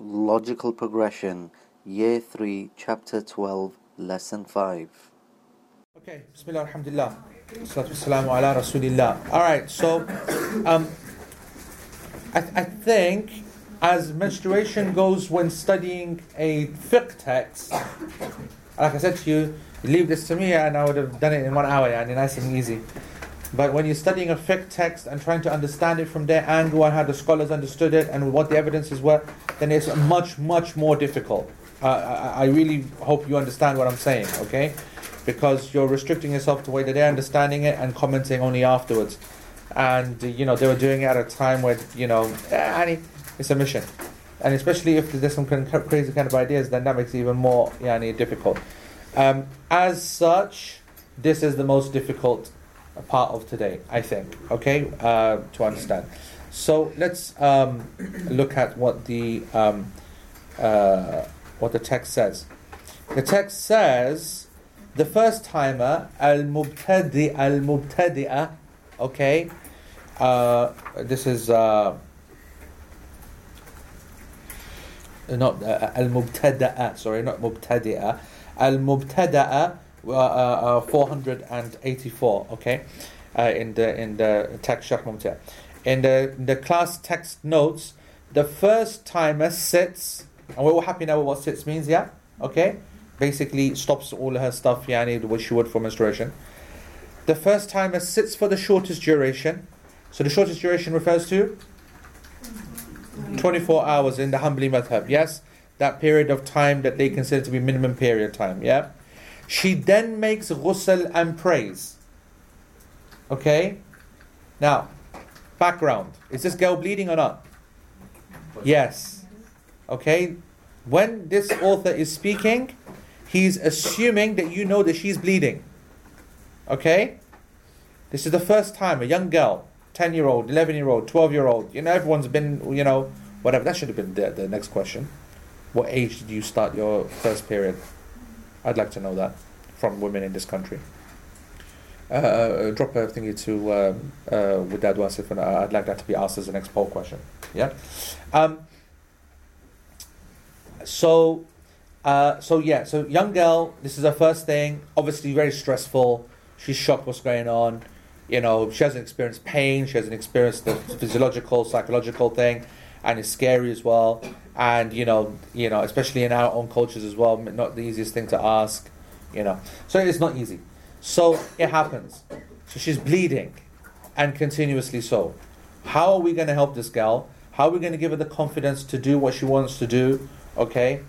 Logical Progression, Year 3, Chapter 12, Lesson 5. Okay, Bismillah, Alhamdulillah. Salatu ala Rasulillah. Alright, so um, I, I think as menstruation goes when studying a fiqh text, like I said to you, leave this to me and I would have done it in one hour, and it's nice and easy. But when you're studying a fiqh text and trying to understand it from their angle and how the scholars understood it and what the evidences were, then it's much, much more difficult. Uh, I, I really hope you understand what I'm saying, okay? Because you're restricting yourself to the way that they're understanding it and commenting only afterwards. And, you know, they were doing it at a time where, you know, eh, it's a mission. And especially if there's some crazy kind of ideas, then that makes it even more yani, difficult. Um, as such, this is the most difficult part of today, I think, okay, uh, to understand. So let's um, look at what the um, uh, what the text says. The text says the first timer al mubtadi al mubtadi'a, okay. Uh, this is uh, not uh, al mubtada'a. Sorry, not mubtadi'a. Al mubtada'a uh, uh, 484. Okay, uh, in the in the text Sheikh In the in the class text notes, the first timer sits, and we're all happy now with what sits means. Yeah. Okay. Basically, stops all her stuff. Yani, what she would for menstruation. The first timer sits for the shortest duration. So the shortest duration refers to 24 hours in the Hanbali madhab. Yes, that period of time that they consider to be minimum period time. Yeah. She then makes ghusl and prays. Okay? Now, background. Is this girl bleeding or not? Yes. Okay? When this author is speaking, he's assuming that you know that she's bleeding. Okay? This is the first time a young girl, 10 year old, 11 year old, 12 year old, you know, everyone's been, you know, whatever. That should have been the, the next question. What age did you start your first period? I'd like to know that from women in this country. Uh, uh drop a thingy to um, uh, with that Wasif, and I'd like that to be asked as the next poll question. Yeah. Um, so, uh, so yeah. So young girl, this is her first thing. Obviously, very stressful. She's shocked what's going on. You know, she hasn't experienced pain. She hasn't experienced the physiological, psychological thing, and it's scary as well. And you know, you know, especially in our own cultures as well, not the easiest thing to ask you know. So it's not easy. So it happens. So she's bleeding, and continuously so. How are we going to help this girl? How are we going to give her the confidence to do what she wants to do? Okay.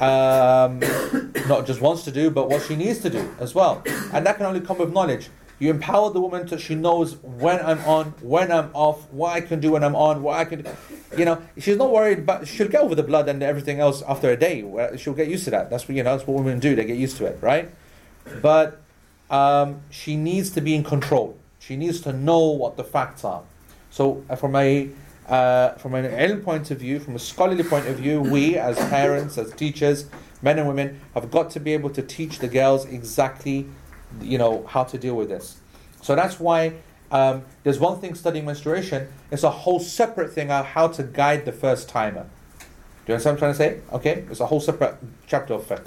Um, not just wants to do, but what she needs to do as well. And that can only come with knowledge. You empower the woman to she knows when I'm on, when I'm off, what I can do when I'm on, what I can, you know. She's not worried, but she'll get over the blood and everything else after a day. She'll get used to that. That's what you know. That's what women do. They get used to it, right? But um, she needs to be in control. She needs to know what the facts are. So, uh, from a uh, from an ilm point of view, from a scholarly point of view, we as parents, as teachers, men and women, have got to be able to teach the girls exactly you know, how to deal with this. So that's why um, there's one thing studying menstruation, it's a whole separate thing on how to guide the first timer. Do you understand what I'm trying to say? Okay? It's a whole separate chapter of fiqh.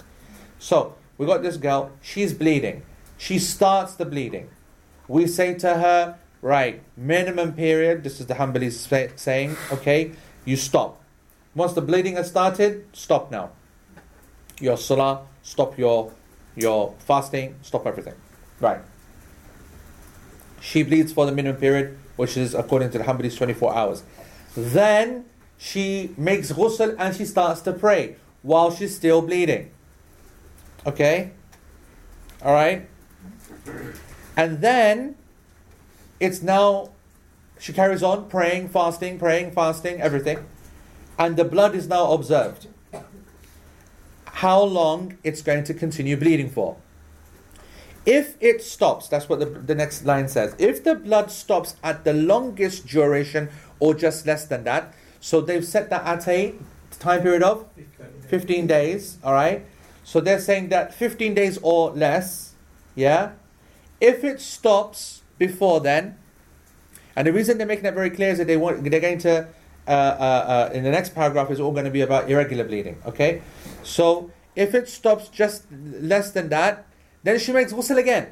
So, we got this girl, she's bleeding. She starts the bleeding. We say to her, right, minimum period, this is the Hanbali saying, okay, you stop. Once the bleeding has started, stop now. Your salah, stop your your fasting, stop everything. Right. She bleeds for the minimum period, which is according to the Hanbalis 24 hours. Then she makes ghusl and she starts to pray while she's still bleeding. Okay? Alright? And then it's now, she carries on praying, fasting, praying, fasting, everything. And the blood is now observed how long it's going to continue bleeding for. If it stops, that's what the, the next line says. If the blood stops at the longest duration or just less than that, so they've set that at a time period of 15 days, all right? So they're saying that 15 days or less, yeah? If it stops before then, and the reason they're making that very clear is that they want, they're going to uh, uh, uh, in the next paragraph is all going to be about irregular bleeding. Okay, so if it stops just less than that, then she makes ghusl again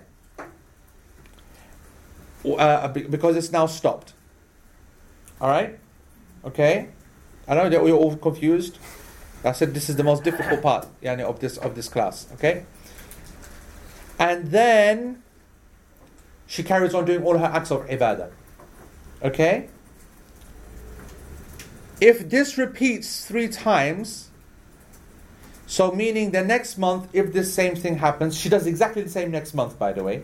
uh, because it's now stopped. All right, okay. I know that we're all confused. I said this is the most difficult part yani, of this of this class. Okay, and then she carries on doing all her acts of ibadah. Okay. If this repeats three times, so meaning the next month, if this same thing happens, she does exactly the same next month, by the way.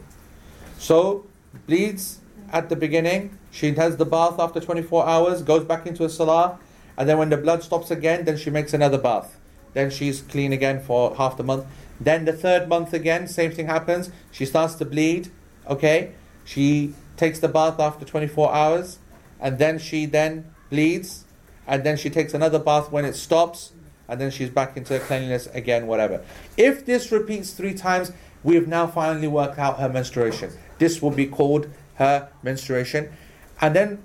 So bleeds at the beginning, she has the bath after 24 hours, goes back into a salah, and then when the blood stops again, then she makes another bath. Then she's clean again for half the month. Then the third month again, same thing happens. She starts to bleed. Okay, she takes the bath after 24 hours, and then she then bleeds, and then she takes another bath when it stops, and then she's back into cleanliness again, whatever. If this repeats three times, we have now finally worked out her menstruation. This will be called her menstruation. And then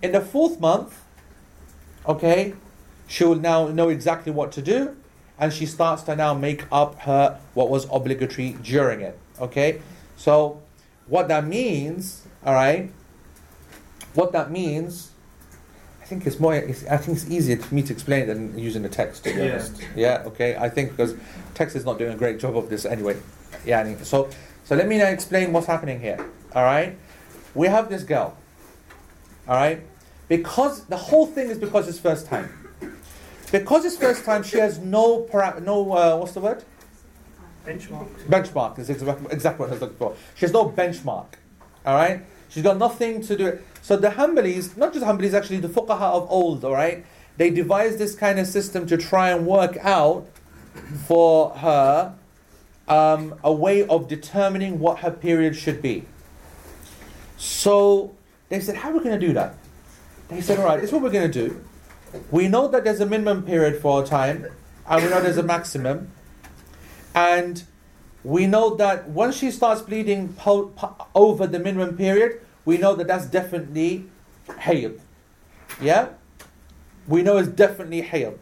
in the fourth month, okay, she will now know exactly what to do, and she starts to now make up her what was obligatory during it. Okay, so what that means, all right, what that means think it's more. It's, I think it's easier for me to explain than using the text. To be Yeah. honest, yeah. Okay, I think because text is not doing a great job of this anyway. Yeah. So, so let me now explain what's happening here. All right, we have this girl. All right, because the whole thing is because it's first time. Because it's first time, she has no para- no uh, what's the word? Benchmark. benchmark is exactly, exactly what I was looking for. She has no benchmark. All right, she's got nothing to do. So the Hanbalis, not just Hanbalis, actually the fuqaha of old. All right, they devised this kind of system to try and work out for her um, a way of determining what her period should be. So they said, how are we going to do that? They said, all right, this is what we're going to do. We know that there's a minimum period for a time, and we know there's a maximum. And we know that once she starts bleeding po- po- over the minimum period, we know that that's definitely hayd. Yeah? We know it's definitely hayd.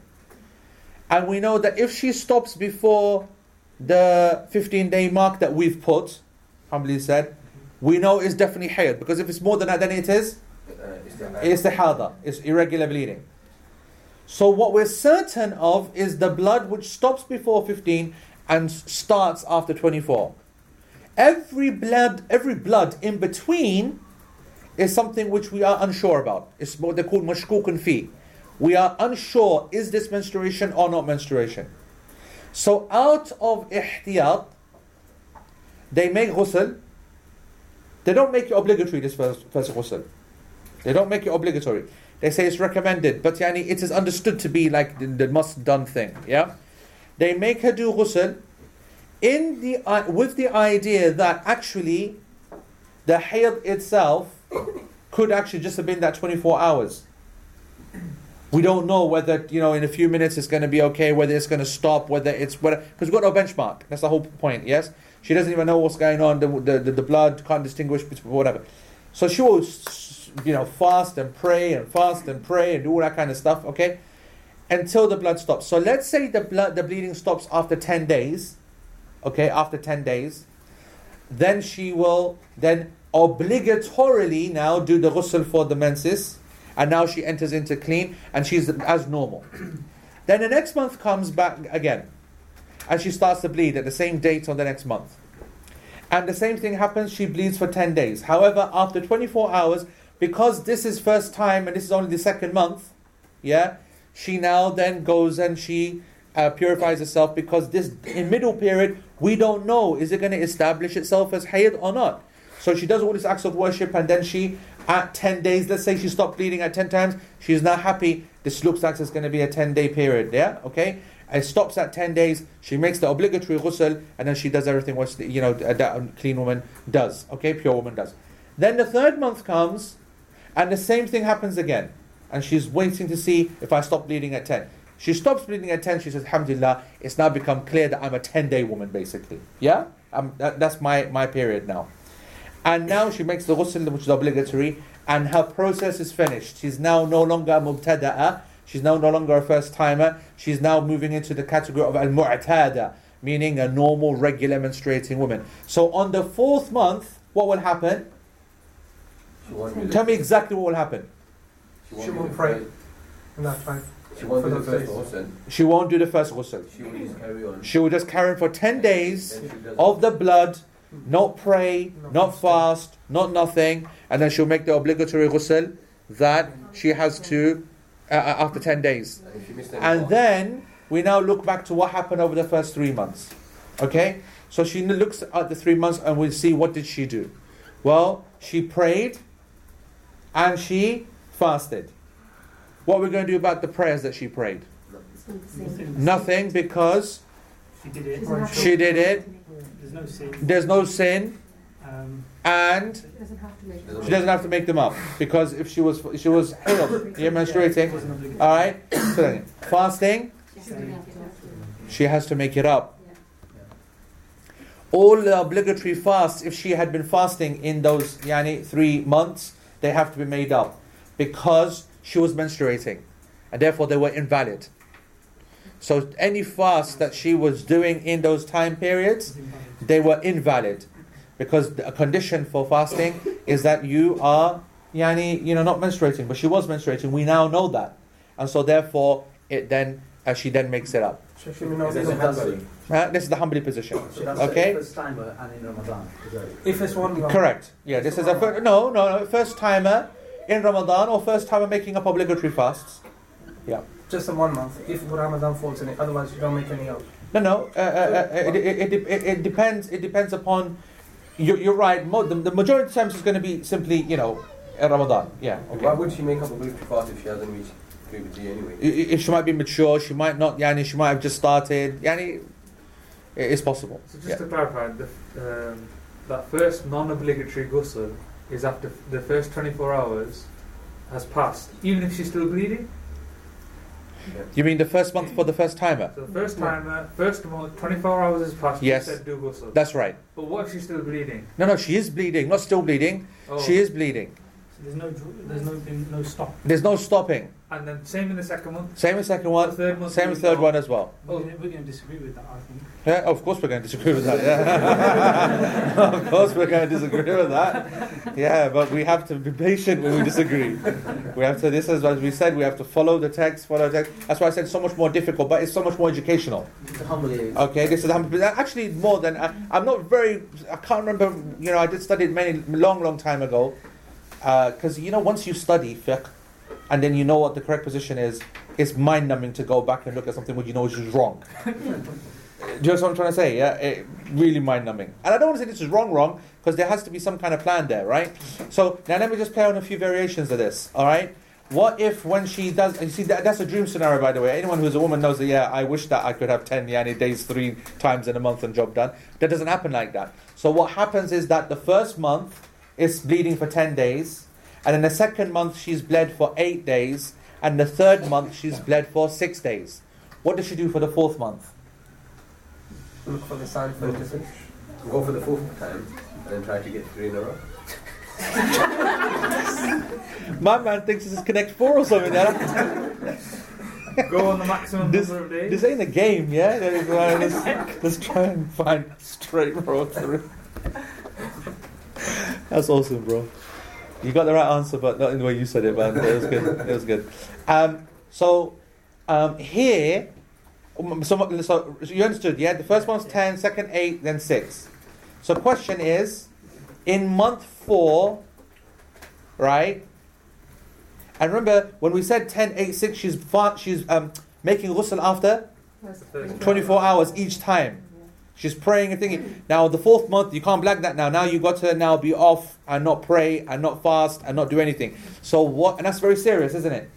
And we know that if she stops before the 15 day mark that we've put, humbly said, we know it's definitely hayd. Because if it's more than that, then it is istihada, it's irregular bleeding. So what we're certain of is the blood which stops before 15 and starts after 24. Every blood, every blood in between is something which we are unsure about. It's what they call mashkukun fi. We are unsure, is this menstruation or not menstruation? So out of ihtiyat, they make ghusl. They don't make it obligatory, this first, first ghusl. They don't make it obligatory. They say it's recommended, but yani, it is understood to be like the, the must done thing. Yeah, they make her do ghusl in the i- with the idea that actually the hayd itself could actually just have been that 24 hours. We don't know whether you know in a few minutes it's going to be okay, whether it's going to stop, whether it's whether because we've got no benchmark. That's the whole point. Yes, she doesn't even know what's going on. The the, the, blood can't distinguish between whatever. So she will, you know, fast and pray and fast and pray and do all that kind of stuff. Okay, until the blood stops. So let's say the blood, the bleeding stops after ten days. Okay, after ten days, then she will then obligatorily now do the ghusl for the menses, and now she enters into clean and she's as normal. then the next month comes back again, and she starts to bleed at the same date on the next month. And the same thing happens, she bleeds for 10 days. However, after 24 hours, because this is first time and this is only the second month, yeah, she now then goes and she uh, purifies herself because this in middle period, we don't know, is it going to establish itself as hayd or not? So she does all these acts of worship and then she, at 10 days, let's say she stopped bleeding at 10 times, she's now happy, this looks like it's going to be a 10 day period, yeah, okay? It stops at 10 days, she makes the obligatory ghusl, and then she does everything what you know that a clean woman does, okay, pure woman does. Then the third month comes, and the same thing happens again. And she's waiting to see if I stop bleeding at 10. She stops bleeding at 10, she says, Alhamdulillah, it's now become clear that I'm a 10 day woman, basically. Yeah? Um, that, that's my, my period now. And now she makes the ghusl, which is obligatory, and her process is finished. She's now no longer a mubtada'a, she's now no longer a first timer, she's now moving into the category of al mu'tada, meaning a normal, regular menstruating woman. So on the fourth month, what will happen? She won't do the- Tell me exactly what will happen. She She won't, won't pray. first- in that time. She won't For do the the first face. ghusl. She won't do the first ghusl. She will just carry on. She will just carry on for 10 days Then she does of the blood, not pray, No not fasting. fast, not nothing, and then she'll make the obligatory ghusl that she has to uh, uh, after 10 days. And if she missed any And part- then we now look back to what happened over the first three months. Okay? So she looks at the three months and we'll see what did she do. Well, she prayed and she fasted. What are we going to do about the prayers that she prayed? Nothing because She did it. she did it, There's no sin. there's no sin, Um, and doesn't have to make Doesn't she doesn't have to make them up. Because if she was she was hailed, yeah, it menstruating, wasn't all right. So then, fasting, She she has to make it up. All the obligatory fasts, if she had been fasting in those yani three months, they have to be made up. Because she was menstruating, and therefore they were invalid. So any fast that she was doing in those time periods, they were invalid because the- a condition for fasting is that you are yani you know not menstruating but she was menstruating we now know that and so therefore it then uh, she then makes it up So she may not be Is it the Hanbali? Uh, this is the Hanbali position So Okay. first timer and in Ramadan. Is that it? If it's one month. correct yeah this is a fir- no no no first timer in Ramadan or first timer making up obligatory fasts Just a one month. If Ramadan falls in it, otherwise you don't make any up. no no uh, uh, uh, it, it, it, it, it depends it depends upon you, you're right mo- the, the majority of times is going to be simply you know Ramadan yeah okay Why would she make up a obligatory fast if she hasn't reached puberty anyway? I- i- if she might be mature, she might not. Yani, she might have just started. Yani, it's possible. So just Yeah. to clarify, the, um, that first non-obligatory ghusl is after the first 24 hours has passed, even if she's still bleeding. You mean the first month for the first timer? So the first timer, first month, 24 hours has passed. Yes. You said do ghusl. That's right. But what if she's still bleeding? No, no, she is bleeding. Not still bleeding. Oh. She is bleeding. So there's no, there's no, thing- no stop. There's no stopping. And then same in the second month. Same with second The one. third month. Same with third one as well. We're, we're going to disagree with that, I think. Yeah, of course we're going to disagree with that. Yeah. of course we're going to disagree with that. Yeah, but we have to be patient when we disagree. We have to. This is as we said. We have to follow the text. Follow the text. That's why I said so much more difficult, but it's so much more educational. The Okay, this is actually more than I, I'm not very. I can't remember. You know, I did study it many long, long time ago. Uh, because you know, once you study fiqh, and then you know what the correct position is, it's mind numbing to go back and look at something which you know is just wrong. Do you know what I'm trying to say? Yeah, it, really mind numbing. And I don't want to say this is wrong, wrong, because there has to be some kind of plan there, right? So now let me just play on a few variations of this. All right. What if when she does? And you see, that, that's a dream scenario, by the way. Anyone who's a woman knows that. Yeah, I wish that I could have ten yani days, three times in a month, and job done. That doesn't happen like that. So what happens is that the first month is bleeding for ten days, and in the second month she's bled for eight days, and the third month she's bled for six days. What does she do for the fourth month? Look for the sign for difference. Go for the fourth time and then try to get three in a row. My man thinks this is Connect Four or something. yeah? Go on the maximum This- number of days. This ain't a game, yeah? Let's, let's, let's try and find straight row through. That's awesome, bro. You got the right answer, but not in the way you said it, man. It was good. It was good. Um, so um, here, so, so you understood, yeah? The first one's 10, second 8, then 6. So question is, in month 4, right? And remember, when we said 10, 8, 6, she's, she's um, making ghusl after 24 hours each time. She's praying and thinking. Now, the fourth month, you can't blag that now. Now you got to now be off and not pray and not fast and not do anything. So what? And that's very serious, isn't it?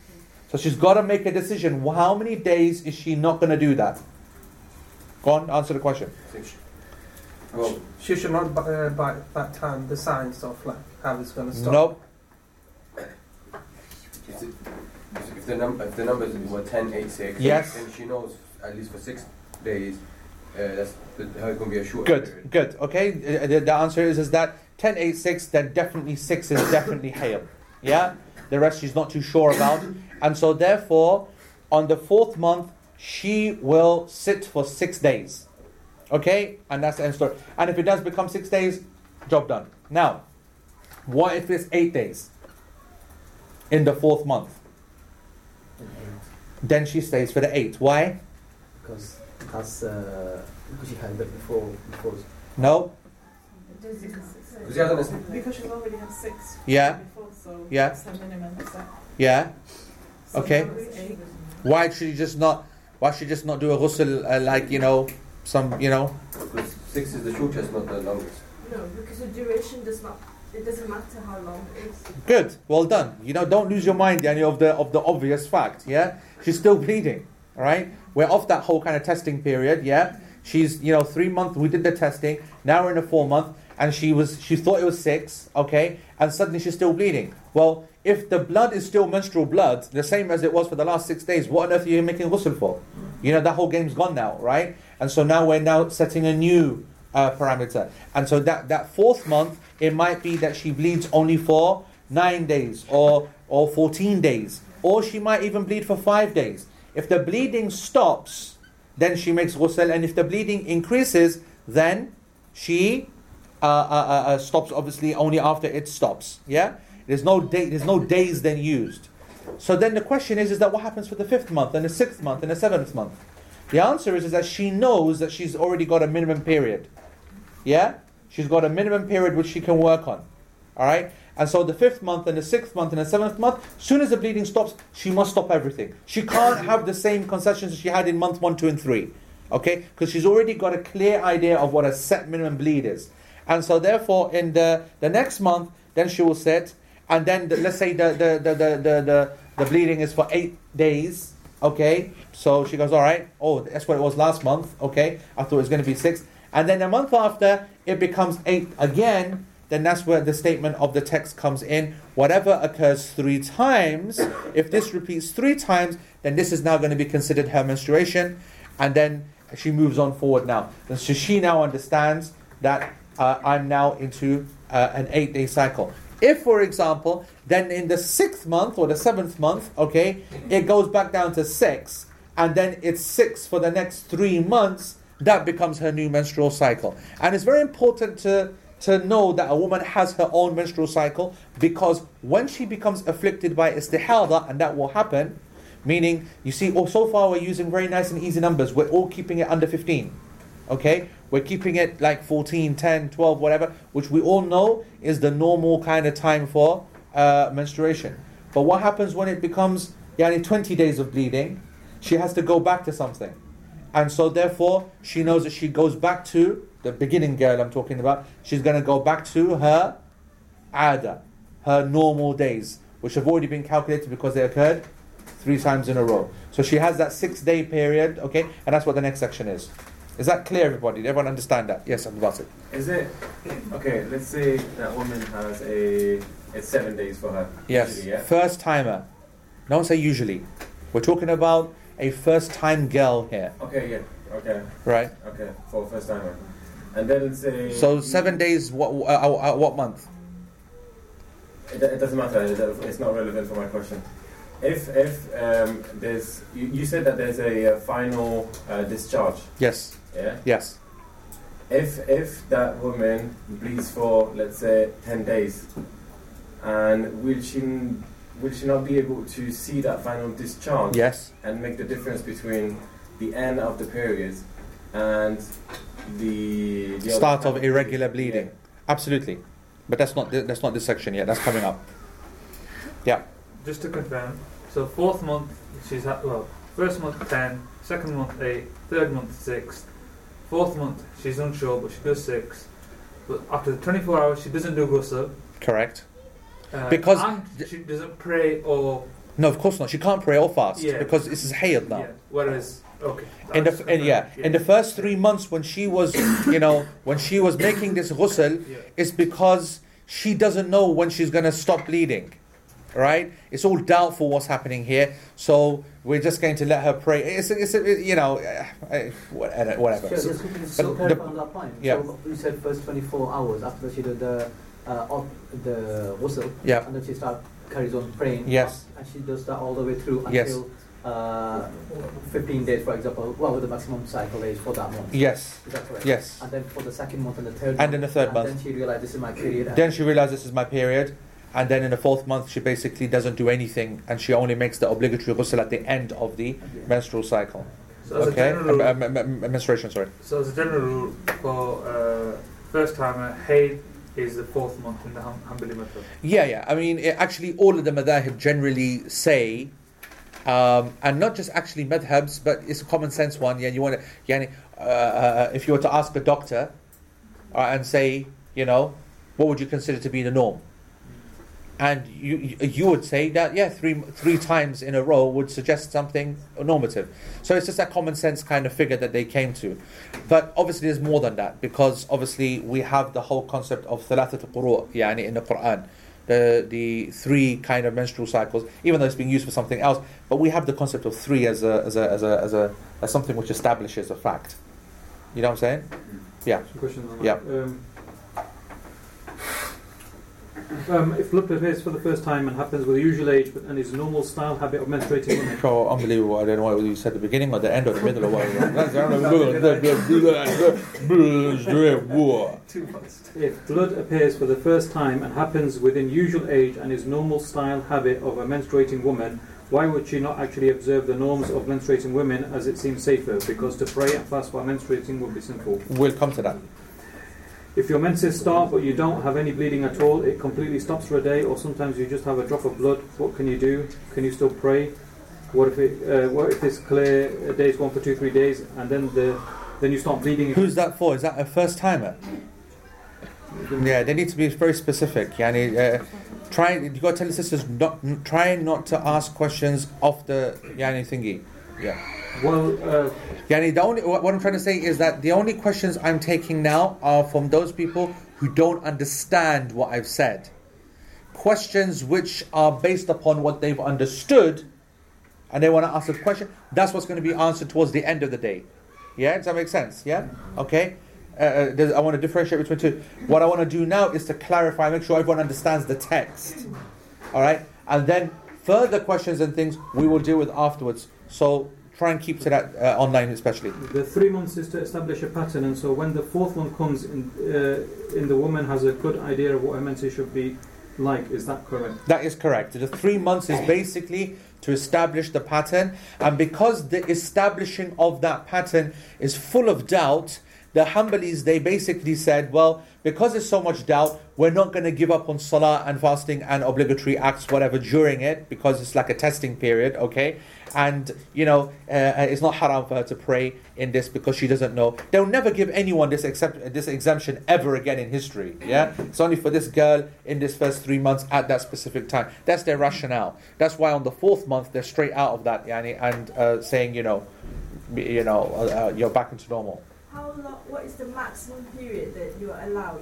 So she's got to make a decision. How many days is she not going to do that? Go on, answer the question. Well, She should not by, uh, by that time the signs of like how it's going to stop. Nope. if the, if the, num- if the numbers were 10, 8, 6, Yes. then she knows at least for six days that's the, how it can be a short Good, period. good. Okay, Uh, the, the answer is is that 10, 8, 6, then definitely 6 is definitely hayd. Yeah, the rest she's not too sure about, and so therefore, on the fourth month, she will sit for six days. Okay, and that's the end story. And if it does become six days, job done. Now, what if it's eight days in the fourth month? Then she stays for the eight. Why? Because that's uh, because she had it before before. No. Because you Because she's already had six Yeah. before, so Yeah. that's her minimum. So, Yeah. so Okay. now it's eight. Why should you just not? Why should you just not do a ghusl uh, like you know some you know? Because six is the shortest, not the longest. No, because the duration does not. It doesn't matter how long it is. Good. Well done. You know, don't lose your mind any of the of the obvious fact. Yeah, she's still bleeding. All right. We're off that whole kind of testing period. Yeah. She's you know three months. We did the testing. Now we're in a four month, and she was she thought it was six. Okay, and suddenly she's still bleeding. Well, if the blood is still menstrual blood, the same as it was for the last six days, what on earth are you making ghusl for? You know that whole game's gone now, right? And so now we're now setting a new uh, parameter. And so that, that fourth month, it might be that she bleeds only for nine days or, or 14 days. Or she might even bleed for five days. If the bleeding stops, then she makes ghusl. And if the bleeding increases, then she uh, uh, uh, uh, stops obviously only after it stops. Yeah? There's no, day, there's no days then used. So then the question is, is that what happens for the fifth month and the sixth month and the seventh month? The answer is, is that she knows that she's already got a minimum period. Yeah? She's got a minimum period which she can work on. Alright? And so the fifth month and the sixth month and the seventh month, soon as the bleeding stops, she must stop everything. She can't have the same concessions she had in month one, two, and three. Okay? Because she's already got a clear idea of what a set minimum bleed is. And so therefore in the, the next month, then she will sit, and then the, let's say the, the, the, the, the, the, bleeding is for eight days. Okay? So she goes, Alright, oh that's what it was last month, okay. I thought it was gonna be six. And then a month after, it becomes eight again. Then that's where the statement of the text comes in. Whatever occurs three times, if this repeats three times, then this is now going to be considered her menstruation. And then she moves on forward now. And so she now understands that uh, I'm now into uh, an eight day cycle. If, for example, then in the sixth month or the seventh month, okay, it goes back down to six, and then it's six for the next three months, that becomes her new menstrual cycle. And it's very important to, to know that a woman has her own menstrual cycle because when she becomes afflicted by istihada, and that will happen, meaning, you see, oh, so far we're using very nice and easy numbers, we're all keeping it under 15. Okay? We're keeping it like 14, 10, 12, whatever, which we all know is the normal kind of time for uh, menstruation. But what happens when it becomes yani, 20 days of bleeding? She has to go back to something. And so, therefore, she knows that she goes back to the beginning girl I'm talking about. She's going to go back to her ada, her normal days, which have already been calculated because they occurred three times in a row. So she has that six day period, okay, and that's what the next section is. Is that clear, everybody? Did everyone understand that? Yes, Abdul Basit. Is it okay? Let's say that woman has a it's seven days for her. Yes. usually, yeah? First timer. Don't say usually. We're talking about a first time girl here, Okay. Yeah. Okay. right? Okay. For first timer, and then let's say. So seven days. What uh, uh, uh, what month? It, it doesn't matter. It's not relevant for my question. If if um, there's you, you said that there's a, uh final uh, discharge. Yes. Yeah. Yes. If if that woman bleeds for let's say ten days, and will she will she not be able to see that final discharge Yes. and make the difference between the end of the period and the, the Start of irregular bleeding. Absolutely. But that's not that's not this section yet. That's coming up. Yeah. Just to confirm, so fourth month she's had well, first month ten, second month eight, third month six, fourth month she's unsure but she does six. But after the twenty four hours she doesn't do ghusl. Correct. Uh, Because- and she doesn't pray or No, of course not. She can't pray or fast Yeah. because this is hayd now. yeah. Whereas okay. in that's the in, yeah, confirmed, in the first three months when she was you know when she was making this ghusl yeah. it's because she doesn't know when she's going to stop bleeding right it's all doubtful what's happening here so we're just going to let her pray it's, it's you know uh, uh, whatever Sure, So- just quickly, but so the- on that point. yeah. So you said first 24 hours after she did the uh, of the ghusl, yeah and then she start carries on praying. Yes. And she does that all the way through Yes. Until uh, 15 days, for example, what well, the maximum cycle is for that month. Yes. Is that correct? Yes. And then for the second month and the third And month. in the third and month. then she realized this is my period. Then she realized this is my period, and then in the fourth month she basically doesn't do anything, and she only makes the obligatory ghusl at the end of the menstrual cycle. So as a Okay, general rule, um, menstruation. Sorry. so as a general rule for uh, first timer, Hayd is the fourth month in the Ham- Hanbali madhab. Yeah, yeah. I mean, it, actually, all of the madhahib generally say, um, and not just actually madhabs, but it's a common sense one. Yeah, you want to, yani, uh, uh, if you were to ask a doctor uh, and say, you know, what would you consider to be the norm? And you you- you would say that yeah, three three times in a row would suggest something normative. So it's just that common sense kind of figure that they came to. But obviously, there's more than that because obviously we have the whole concept of thalathat quru' yani in the Quran, the the three kind of menstrual cycles. Even though it's being used for something else, but we have the concept of three as a as a as a as, a, as something which establishes a fact. You know what I'm saying? Yeah. Some questions on Yeah. Um, um, if blood prepares for the first time and happens with usual age but- and is a normal style habit of menstruating women, So unbelievable. I don't know what you said at the beginning or the end or the middle or what. if blood appears for the first time and happens within usual age and is normal style habit of a menstruating woman, why would she not actually observe the norms of menstruating women as it seems safer? Because to pray and fast while menstruating would be sinful. We'll come to that. If your menses start but you don't have any bleeding at all, it completely stops for a day, or sometimes you just have a drop of blood. What can you do? Can you still pray? What if it? Uh, what if this clear uh, days go on for two, three days, and then the then you start bleeding? again? Who's that for? Is that a first timer? Yeah, they need to be very specific. Yani, uh, try. You got to tell the sisters not try not to ask questions off the yani thingy. Yeah. Well, uh, the only what what I'm trying to say is that the only questions I'm taking now are from those people who don't understand what I've said. Questions which are based upon what they've understood, and they want to ask a question. That's what's going to be answered towards the end of the day. Yeah, does that make sense? Yeah. Okay. Uh, Uh, I want to differentiate between two. What I want to do now is to clarify, make sure everyone understands the text. All right, and then further questions and things we will deal with afterwards. So try and keep to that uh, online, especially. the three months is to establish a pattern, and so when the fourth one comes in, uh, in the woman has a good idea of what her should be like. Is that correct? That is correct. The three months is basically to establish the pattern, and because the establishing of that pattern is full of doubt, the Hanbalis they basically said, well, because there's so much doubt, we're not going to give up on salah and fasting and obligatory acts, whatever, during it, because it's like a testing period, okay? And you know, uh, it's not haram for her to pray in this because she doesn't know. They'll never give anyone this except this exemption ever again in history. Yeah, it's only for this girl in this first three months at that specific time. That's their rationale. That's why on the fourth month they're straight out of that, yani, and uh, saying, you know, you know, uh, uh, you're back into normal. How long? What is the maximum period that you are allowed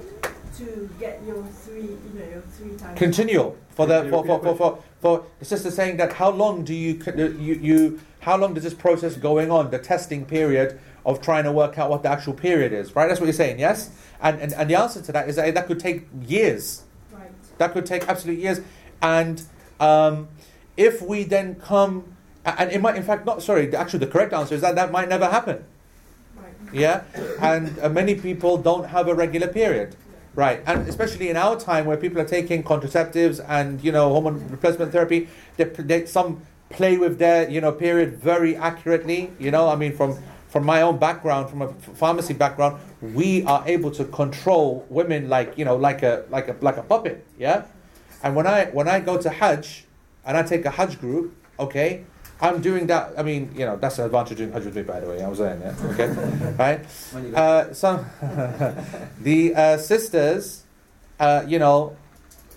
to get your three, you know, your three times? Continual for the for for, for, for, for the sister saying that how long do you you you how long does this process going on the testing period of trying to work out what the actual period is right that's what you're saying yes and and, and the answer to that is that that could take years Right. that could take absolute years and um, if we then come and it might in fact not sorry actually the correct answer is that that might never happen. Yeah? And uh, many people don't have a regular period. Right. And especially in our time where people are taking contraceptives and you know hormone replacement therapy they, they some play with their you know period very accurately. You know i mean from from my own background from a pharmacy background we are able to control women like you know like a like a like a puppet. Yeah? And when i when i go to hajj and i take a hajj group okay I'm doing that. I mean, you know, that's an advantage doing Hajj by the way. I was saying, yeah, okay, right? Uh, some the uh, sisters, uh, you know,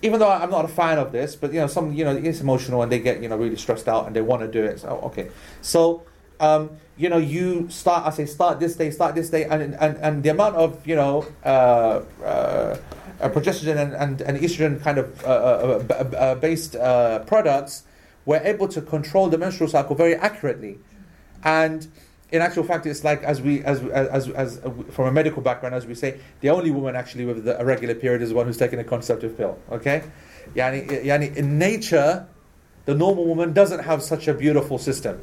even though I'm not a fan of this, but you know, some you know, it's emotional and they get you know really stressed out and they want to do it. So okay, so um, you know, you start. I say start this day, start this day, and and, and the amount of you know. Uh, uh, uh, progesterone and, and, and estrogen kind of uh, uh, uh, b- uh, based uh, products, we're able to control the menstrual cycle very accurately. And in actual fact, it's like as we as as as, as from a medical background, as we say, the only woman actually with the, a regular period is the one who's taking a contraceptive pill. Okay, Yani, yani in nature, the normal woman doesn't have such a beautiful system.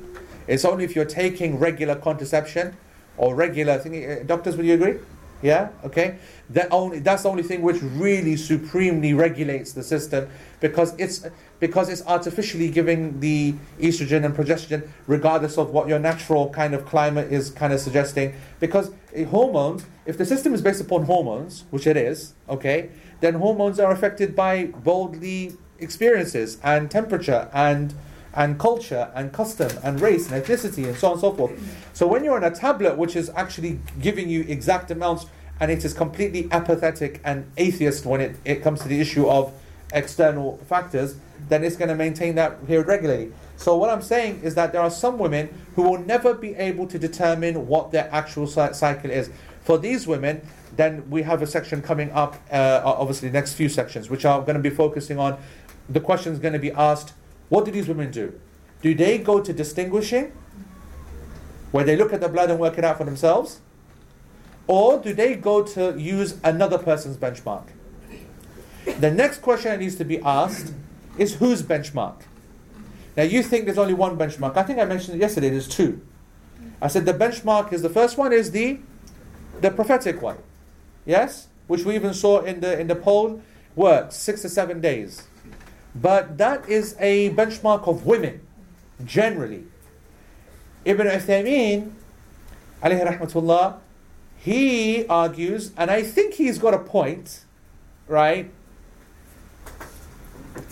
It's only if you're taking regular contraception or regular thing. uh, Doctors, would you agree? Yeah. Okay. That only that's the only thing which really supremely regulates the system because it's because it's artificially giving the estrogen and progesterone regardless of what your natural kind of climate is kind of suggesting. Because uh, hormones, if the system is based upon hormones, which it is, okay, then hormones are affected by bodily experiences and temperature and and culture and custom and race and ethnicity and so on and so forth. So when you're on a tablet which is actually giving you exact amounts and it is completely apathetic and atheist when it, it comes to the issue of external factors, then it's going to maintain that period regularly. So what I'm saying is that there are some women who will never be able to determine what their actual cycle is. For these women, then we have a section coming up, uh, obviously next few sections, which are going to be focusing on the question is going to be asked what do these women do? Do they go to distinguishing, where they look at the blood and work it out for themselves? Or do they go to use another person's benchmark? The next question that needs to be asked is whose benchmark? Now you think there's only one benchmark. I think I mentioned it yesterday, there's two. I said the benchmark is the first one is the the prophetic one. Yes? Which we even saw in the in the poll works six to seven days. But that is a benchmark of women, generally. Ibn Uthaymeen, alayhi rahmatullah, he argues, and I think he's got a point, right?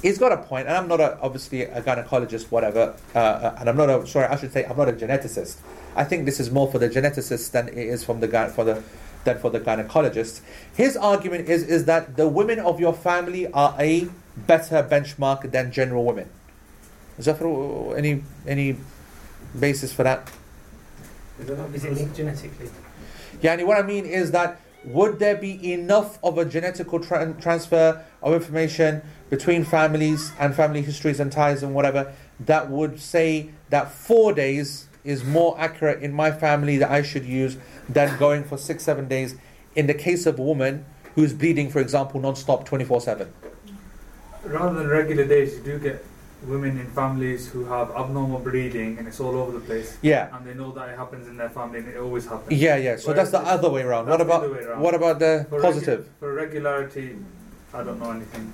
He's got a point, and I'm not a, obviously a gynecologist, whatever, uh, uh, and I'm not a sorry, I should say I'm not a geneticist. I think this is more for the geneticist than it is from the guy for the than for the gynecologist. His argument is is that the women of your family are a better benchmark than general women. Is there any any basis for that? Is it linked genetically? Yeah, and what I mean is that would there be enough of a genetical tran transfer of information between families and family histories and ties and whatever that would say that four days is more accurate in my family that I should use than going for six, seven days in the case of a woman who's bleeding, for example, non-stop 24-7. Rather than regular days, you do get women in families who have abnormal bleeding and it's all over the place. Yeah. And they know that it happens in their family and it always happens. Yeah, yeah. So Whereas that's the other way around. What about around. what about the For regu- positive? for regularity, I don't know anything.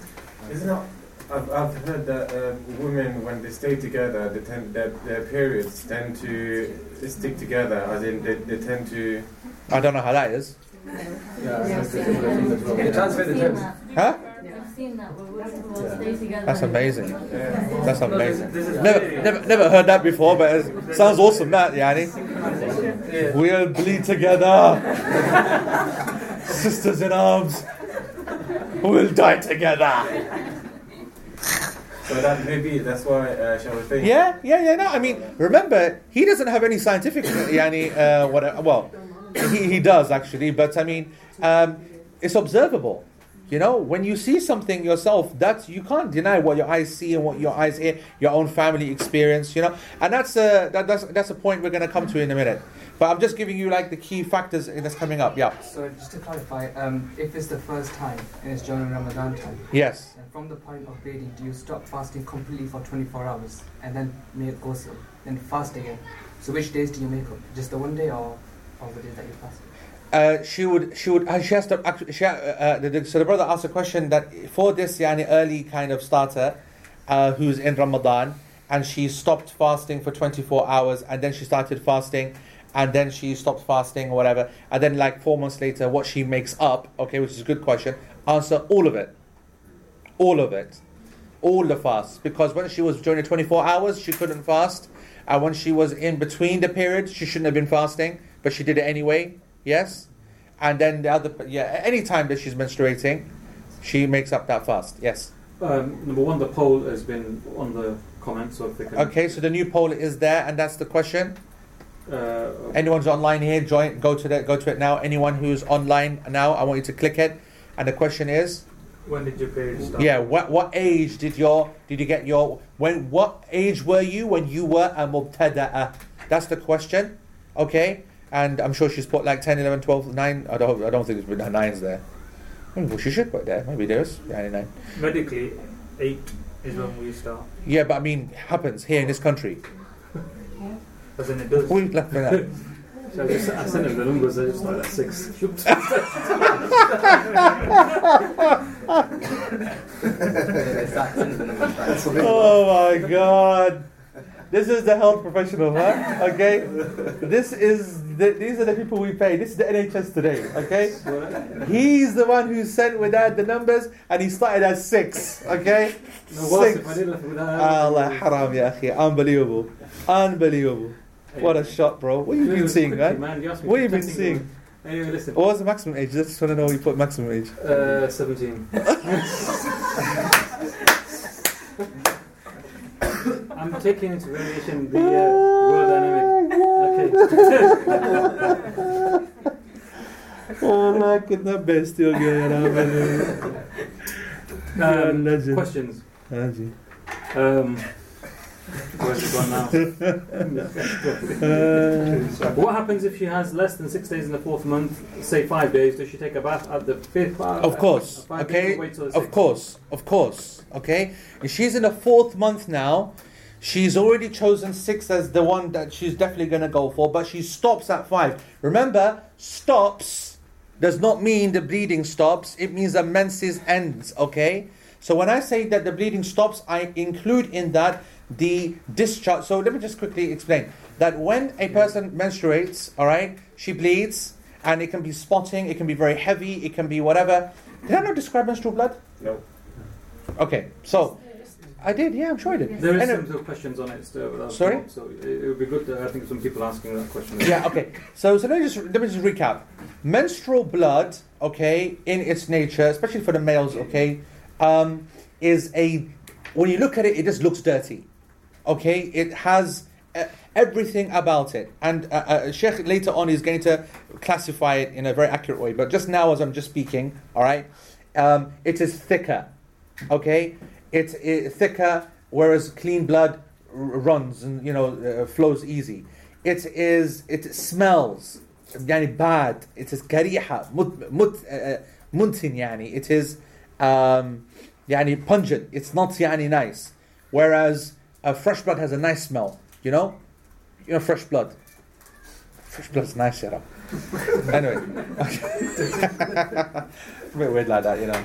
Isn't it? I've, I've heard that uh, women, when they stay together, they tend, their, their periods tend to stick together, as in they, they tend to. I don't know how that is. Yeah, They transfer the germs. Huh? I've seen that where women stay together. That's amazing. Yeah. That's amazing. Never, never, never heard that before, but it sounds awesome. That Yani, we'll bleed together, sisters in arms. We'll die together. So that maybe that's why uh, shall we think? Yeah, yeah, yeah. No, I mean, remember, he doesn't have any scientific, yani, uh, whatever. Well, he, he does actually, but I mean, um, it's observable. You know, when you see something yourself, that's you can't deny what your eyes see and what your eyes hear, your own family experience. You know, and that's a that, that's that's a point we're going to come to in a minute. But I'm just giving you like the key factors that's coming up. Yeah. So just to clarify, um, if it's the first time and it's during Ramadan time, Yes. then from the point of bleeding, do you stop fasting completely for 24 hours and then make ghusl, then fast again? So which days do you make up? Just the one day or all the days that you fast? Uh, she would she would uh, she has to she, uh, uh, the, the, so the brother asked a question that for this yani early kind of starter uh, who's in Ramadan and she stopped fasting for 24 hours and then she started fasting and then she stopped fasting or whatever and then like four months later what she makes up okay which is a good question answer all of it. All of it. All the fasts. Because when she was during the 24 hours she couldn't fast and when she was in between the periods she shouldn't have been fasting but she did it anyway yes? And then the other yeah any time that she's menstruating she makes up that fast. Yes. Um, number one, the poll has been on the comments, so can. okay so the new poll is there and that's the question. Uh, anyone's online here join go to that go to it now. Anyone who's online now i want you to click it. And the question is? When did your period start? yeah what what age did your did you get your when what age were you when you were a mubtada'a that's the question okay and i'm sure she's put like 10 11 12 9 i don't i don't think there's been nines there well, she should put there maybe there's yeah, 9 Medically, eight is when we start. Yeah, but I mean, happens here in this country. As in it does. We've left for that. So I, just, I sent him the numbers, I just started at six. oh my god. This is the health professional, huh? Okay? This is the, these are the people we pay. This is the NHS today, okay? He's the one who sent without the numbers and he started at six, okay? Six. if I did left without Allah haram ya akhi. Unbelievable. Unbelievable. What a shot, bro. What have you been seeing, man? Man, you asked me What have you been seeing? Anyway, listen. What was the maximum age? I just want to know what you put maximum age. Uh, 17. I'm taking into relation the uh, world dynamic. Okay. Allah कितना बेस्ती हो गया यार मैंने questions हाँ जी um, Where's it gone now? Uh, what happens if she has less than six days in the fourth month, say five days? Does she take a bath at the fifth? Of course. okay. Of course. Of course. Okay. If she's in the fourth month now, she's already chosen six as the one that she's definitely going to go for, but she stops at five. Remember, stops does not mean the bleeding stops. It means the menses ends. Okay. So when I say that the bleeding stops, I include in that the discharge. So let me just quickly explain that when a person menstruates, all right, she bleeds, and it can be spotting, it can be very heavy, it can be whatever. Did I not describe menstrual blood? No. Okay, so I did. Yeah, I'm sure I did. There is Anyway- some sort of questions on it still. Sorry? up, So it, it would be good to, I think, some people asking that question. yeah, okay. So, so let me just let me just recap. Menstrual blood, okay, in its nature, especially for the males, okay, um, is a when you look at it, it just looks dirty. Okay, it has uh, everything about it, and uh, uh, Sheikh later on is going to classify it in a very accurate way. But just now, as I'm just speaking, all right, um, it is thicker. Okay, it's it, thicker, whereas clean blood r- runs and you know uh, flows easy. It is it smells يعني bad. It is كريحة مت مت uh, منتن يعني. It is um, يعني pungent. It's not يعني nice. Whereas uh, fresh blood has a nice smell. You know, you know fresh blood. Fresh blood's nice, you know. anyway, it's a bit weird like that, you know.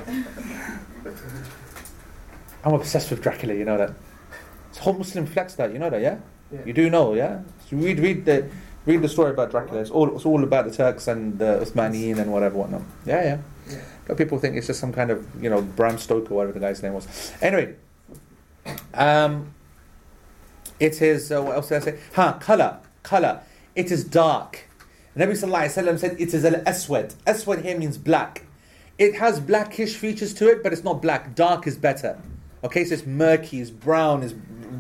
I'm obsessed with Dracula. You know that. It's whole Muslim flex that. You know that, yeah. Yeah. You do know, yeah. So read read the read the story about Dracula. It's all it's all about the Turks and the Uthmaniyin and whatever whatnot. Yeah, yeah. Yeah. But people think it's just some kind of you know Bram Stoker, whatever the guy's name was. Anyway, um, it is uh, what else did I say? Ha, color, color. It is dark. Nabi Sallallahu Alaihi Wasallam said it is al aswad. Aswad here means black. It has blackish features to it, but it's not black. Dark is better. Okay, so it's murky, it's brown, it's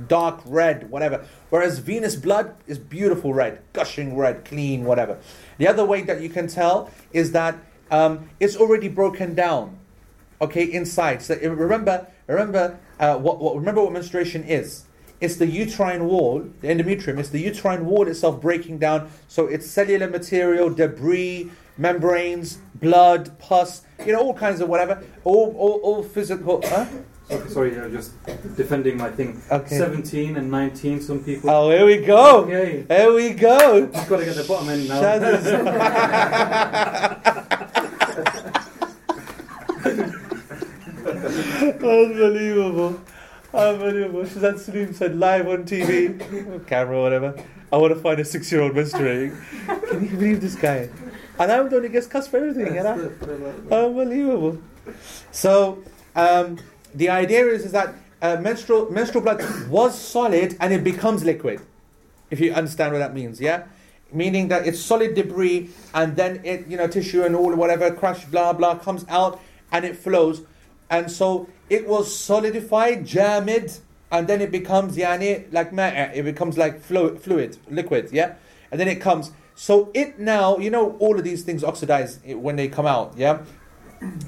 dark red, whatever. Whereas venous blood is beautiful red, gushing red, clean, whatever. The other way that you can tell is that um, it's already broken down. Okay, inside. So uh, remember, remember uh, what, what remember what menstruation is. It's the uterine wall, the endometrium. It's the uterine wall itself breaking down. So it's cellular material, debris, membranes, blood, pus, you know, all kinds of whatever, all all, all physical. Huh? Sorry, sorry, I'm just defending my thing. Okay. 17 and 19, some people. Oh, here we go. Okay. Here we go. Just got to get the bottom end now. Unbelievable. Unbelievable. Shazad Salim said live on TV, camera or whatever, I want to find a six year old menstruating. Can you believe this guy? And I'm the one who gets cussed for everything, you know? Unbelievable. So, um, the idea is, is that uh, menstrual, menstrual blood was solid and it becomes liquid. If you understand what that means, yeah? Meaning that it's solid debris and then it, you know, tissue and all whatever, crush, blah, blah, comes out and it flows. And so it was solidified, jamid, and then it becomes yani like ma'a, it becomes like flu- fluid, liquid, yeah? And then it comes. So it now, you know, all of these things oxidize when they come out, yeah?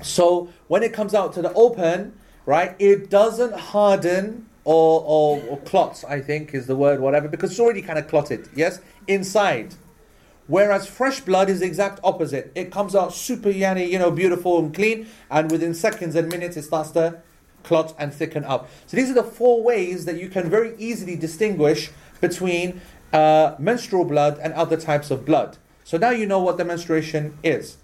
So when it comes out to the open, right, it doesn't harden or, or, or clots, I think is the word, whatever, because it's already kind of clotted, yes, inside. Whereas fresh blood is the exact opposite. It comes out super yanny, you know, beautiful and clean, and within seconds and minutes it starts to clot and thicken up. So these are the four ways that you can very easily distinguish between uh, menstrual blood and other types of blood. So now you know what the menstruation is,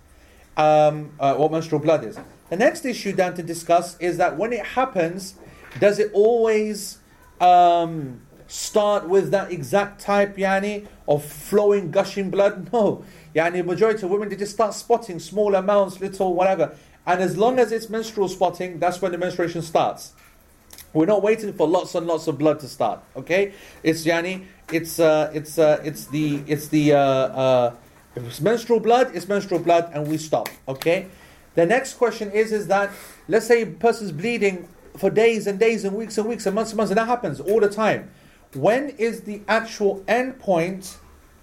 um, uh, what menstrual blood is. The next issue down to discuss is that when it happens, does it always um, start with that exact type, yani, of flowing, gushing blood? No. Yani, majority of women, they just start spotting small amounts, little, whatever. And as long as it's menstrual spotting, that's when the menstruation starts. We're not waiting for lots and lots of blood to start. Okay, it's yani, it's uh, it's uh, it's the it's the uh, uh, it's menstrual blood, it's menstrual blood, and we stop. Okay. The next question is is that let's say a person's bleeding for days and days and weeks and weeks and months and months, and that happens all the time. When is the actual end point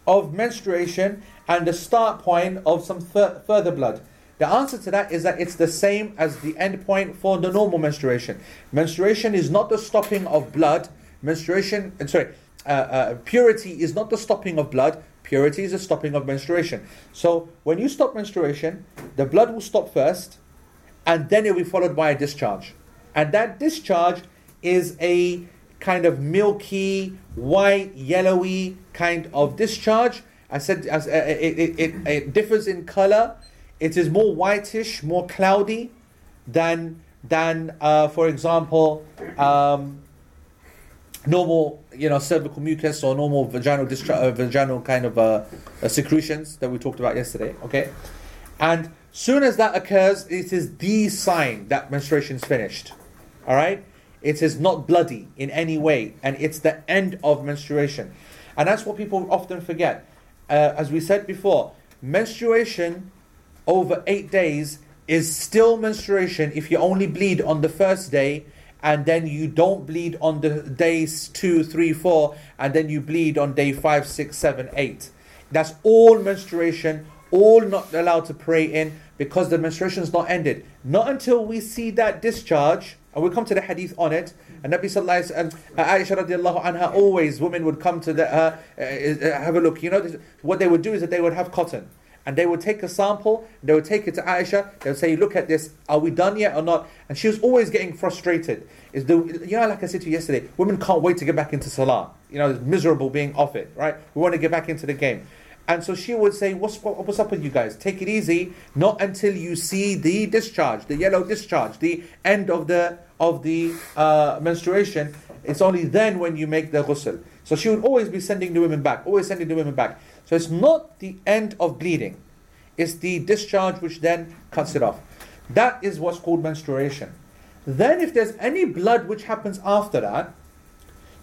of menstruation and the start point of some fur- further blood? The answer to that is that it's the same as the end point for the normal menstruation. Menstruation is not the stopping of blood. Menstruation, uh, sorry, uh, uh, purity is not the stopping of blood. Purity is the stopping of menstruation. So when you stop menstruation, the blood will stop first, and then it will be followed by a discharge. And that discharge is a kind of milky, white, yellowy kind of discharge. I said as, uh, it, it, it, it differs in color. It is more whitish, more cloudy than than, uh, for example, um, normal, you know, cervical mucus or normal vaginal discharge, uh, vaginal kind of uh, uh, secretions that we talked about yesterday. Okay, and soon as that occurs, it is the sign that menstruation is finished. All right, it is not bloody in any way, and it's the end of menstruation, and that's what people often forget. Uh, as we said before, menstruation over eight days is still menstruation if you only bleed on the first day and then you don't bleed on the days two, three, four, and then you bleed on day five, six, seven, eight. That's all menstruation, all not allowed to pray in because the menstruation is not ended. Not until we see that discharge, and we'll come to the hadith on it. And Nabi Sallallahu Wasallam, uh, Aisha radiallahu anha, always women would come to the, uh, uh, uh, have a look. You know, this- what they would do is that they would have cotton and they would take a sample, they would take it to Aisha, they would say, Look at this, are we done yet or not? And she was always getting frustrated. Is the you know, like I said to you yesterday, women can't wait to get back into Salah. You know, it's miserable being off it, right? We want to get back into the game. And so she would say, what's, what, what's up with you guys? Take it easy, not until you see the discharge, the yellow discharge, the end of the of the uh, menstruation. It's only then when you make the ghusl. So she would always be sending the women back, always sending the women back. So it's not the end of bleeding, it's the discharge which then cuts it off. That is what's called menstruation. Then, if there's any blood which happens after that,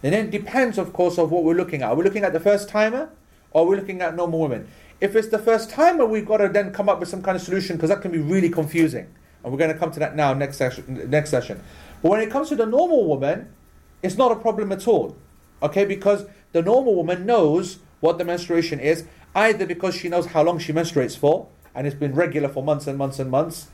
then it depends, of course, of what we're looking at. Are we looking at the first timer or are we looking at normal women? If it's the first timer, we've got to then come up with some kind of solution because that can be really confusing. And we're going to come to that now next session. Next session. But when it comes to the normal woman, it's not a problem at all. Okay, because the normal woman knows what the menstruation is, either because she knows how long she menstruates for, and it's been regular for months and months and months,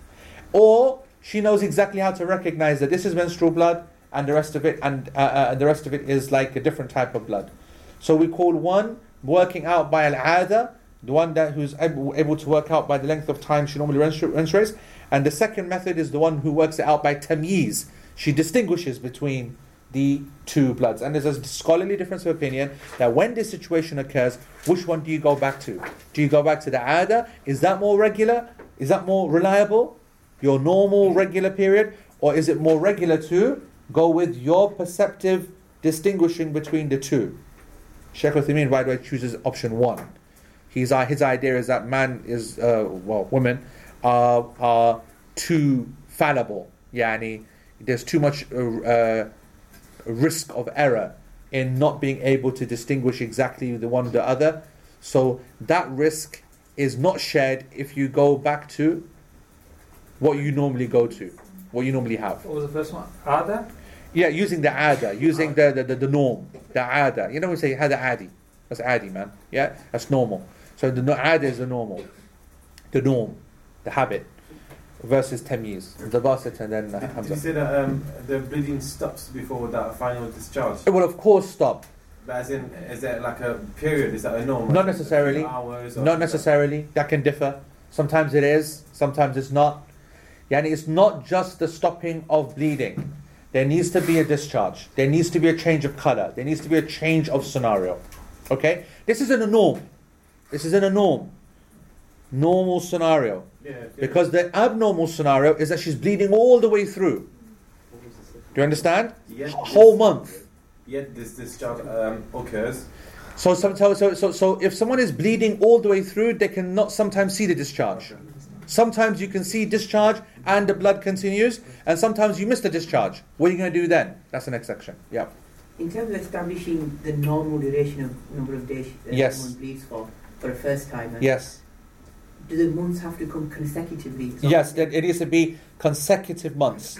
or she knows exactly how to recognize that this is menstrual blood, and the rest of it, and uh, uh, the rest of it is like a different type of blood. So we call one working out by al-ada, the one that who's able, able to work out by the length of time she normally menstru- menstruates, and the second method is the one who works it out by tamyiz. She distinguishes between the two bloods. And there's a scholarly difference of opinion that when this situation occurs, which one do you go back to? Do you go back to the ada? Is that more regular? Is that more reliable? Your normal regular period? Or is it more regular to go with your perceptive distinguishing between the two? Sheikh Uthaymeen, by the way, chooses option one. He's, uh, his idea is that man is, uh, well, women are, are too fallible. Yani, there's too much uh, uh, risk of error in not being able to distinguish exactly the one or the other. So that risk is not shared if you go back to what you normally go to, what you normally have. What was the first one? Ada? Yeah, using the ada, using the, the, the, the norm, the ada. You know we say hada adi. That's adi, man. Yeah, that's normal. So the ada is the normal, the norm, the habit, versus temyiz. The basit and then uh, Did, did you say that um, the bleeding stops before that final discharge? It will of course stop. But as in, is there like a period? Is that a norm? Not Like a few necessarily. Hours Not necessarily. That can differ. Sometimes it is. Sometimes it's not. Yani it's not just the stopping of bleeding. there needs to be a discharge. There needs to be a change of color. There needs to be a change of scenario. Okay? This isn't a norm. This isn't a norm. Normal scenario. Yeah, Because the abnormal scenario is that she's bleeding all the way through. Do you understand? Yet Whole this- month. Yet this discharge um, occurs. So, some- so, so, so, so if someone is bleeding all the way through, they cannot sometimes see the discharge. Sometimes you can see discharge and the blood continues, and sometimes you miss the discharge. What are you going to do then? That's the next section. Yeah. In terms of establishing the normal duration of number of days uh, Yes. someone bleeds for, for a first timer, Yes. Do the months have to come consecutively? So Yes, it needs to be consecutive months,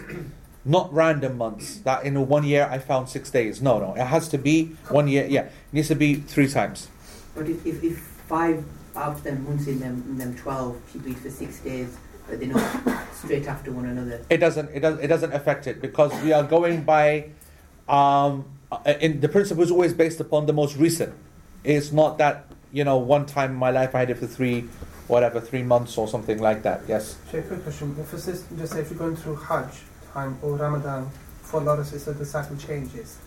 not random months. That in a one year I found six days. No, no, it has to be one year. Yeah, it needs to be three times. But if, if, if five out of them months in them, in them 12, she bleeds for six days, but they're not straight after one another. It doesn't. It does. It doesn't affect it because we are going by. Um, uh, in, the principle is always based upon the most recent. It's not that you know one time in my life I had it for three, whatever, three months or something like that. Yes. Sheikh, quick question. If it's just, just say if you're going through Hajj time or Ramadan, for a lot of sisters the cycle changes.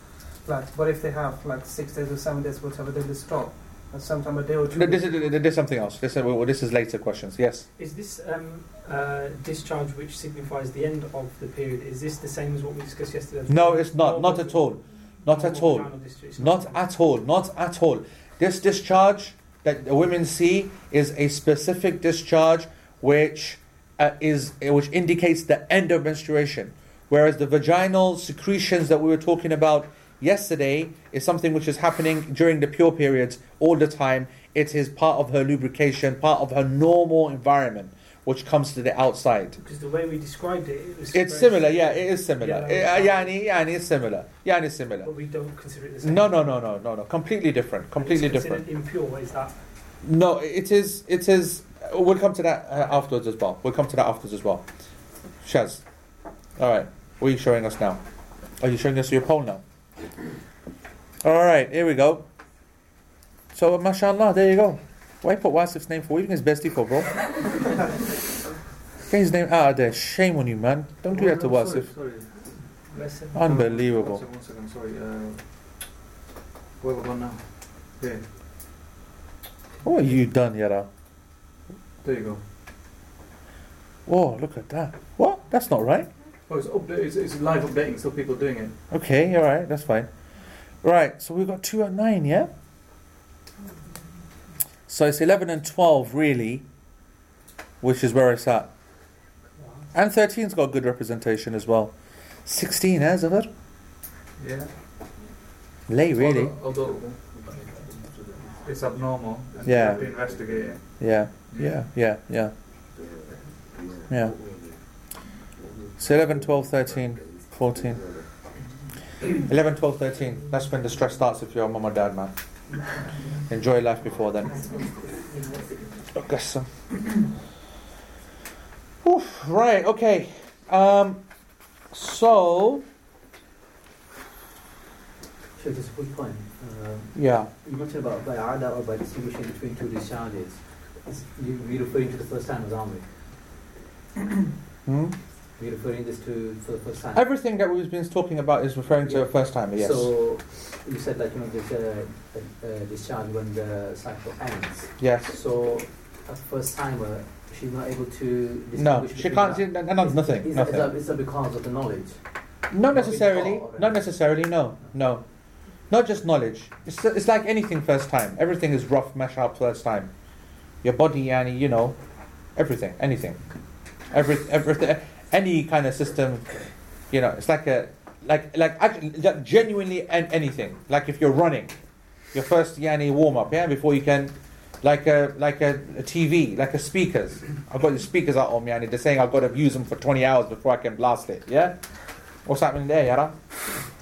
Like, what if they have like six days or seven days, whatever, they just stop? And sometime a day or two. No, This is, this is something else. This is, well, this is later questions. Yes. Is this um, uh, discharge which signifies the end of the period? Is this the same as what we discussed yesterday? No, it's not. Not at all. Not at all. vaginal discharge, it's Not at all. Not at all. This discharge that the women see is a specific discharge which uh, is which indicates the end of menstruation, whereas the vaginal secretions that we were talking about yesterday is something which is happening during the pure periods all the time. It is part of her lubrication, part of her normal environment, which comes to the outside. Because the way we described it, it was It's similar, yeah, it is similar. Yeah, Uh, yani, yani, it's similar. Yani, it's similar. But we don't consider it the same. No, no, no, no, no, no. Completely different. Completely different. impure. Is that? No, it is. It is. We'll come to that uh, afterwards as well. We'll come to that afterwards as well. Shaz. All right. What are you showing us now? Are you showing us your poll now? All right. Here we go. So, mashallah, there you go. Why put Wasif's name for? What think his bestie for, bro? His name out of there. Shame on you, man. Don't do that to Oh, sorry, Wasif. sorry. Lesson. Unbelievable. One second, one second, sorry. Uh, where we now? Here. What have you done, Yara? There you go. Whoa, look at that. What? That's not right. Oh, it's, update, it's, it's live updating, so people doing it. Okay, all right, that's fine. Right, so we've got two at nine, yeah? So it's 11 and 12, really, which is where it's at. And 13's got good representation as well. 16, eh, Zahar? Yeah. Lay, really. Although, although it's abnormal. and Yeah. have to investigate it. Yeah, yeah, yeah, yeah. Yeah. So 11, 12, 13, 14. 11, 12, 13. That's when the stress starts if you're a mum or dad, man. Enjoy life before then. Okay, so. Oof, right, okay. Um, so, Sure, just a quick point. Um, yeah. You mentioned about by ADA or by distinguishing between two discharges. Is- You, we're referring to the first time, aren't we? Hmm? We're referring this to for the first time. Everything that we've been talking about is referring to a first time, yes. So you said like you know there's a, a, a discharge when the cycle ends. Yes. So a first timer, she's not able to. No, she can't that. see- no, no, nothing, Is, nothing. That, is that because of the knowledge? Not necessarily. Not necessarily. No. No. Not just knowledge. It's, it's like anything first time. Everything is rough, mash up first time. Your body, yani, you know, everything, anything, every, everything, any kind of system. You know, it's like a, like, like actually, like genuinely, anything. Like if you're running, your first yani warm up, yeah, before you can, like a like a, a TV, like a speakers. I've got the speakers out on me, and They're saying I've got to use them for 20 hours before I can blast it. Yeah. What's happening there, Yara?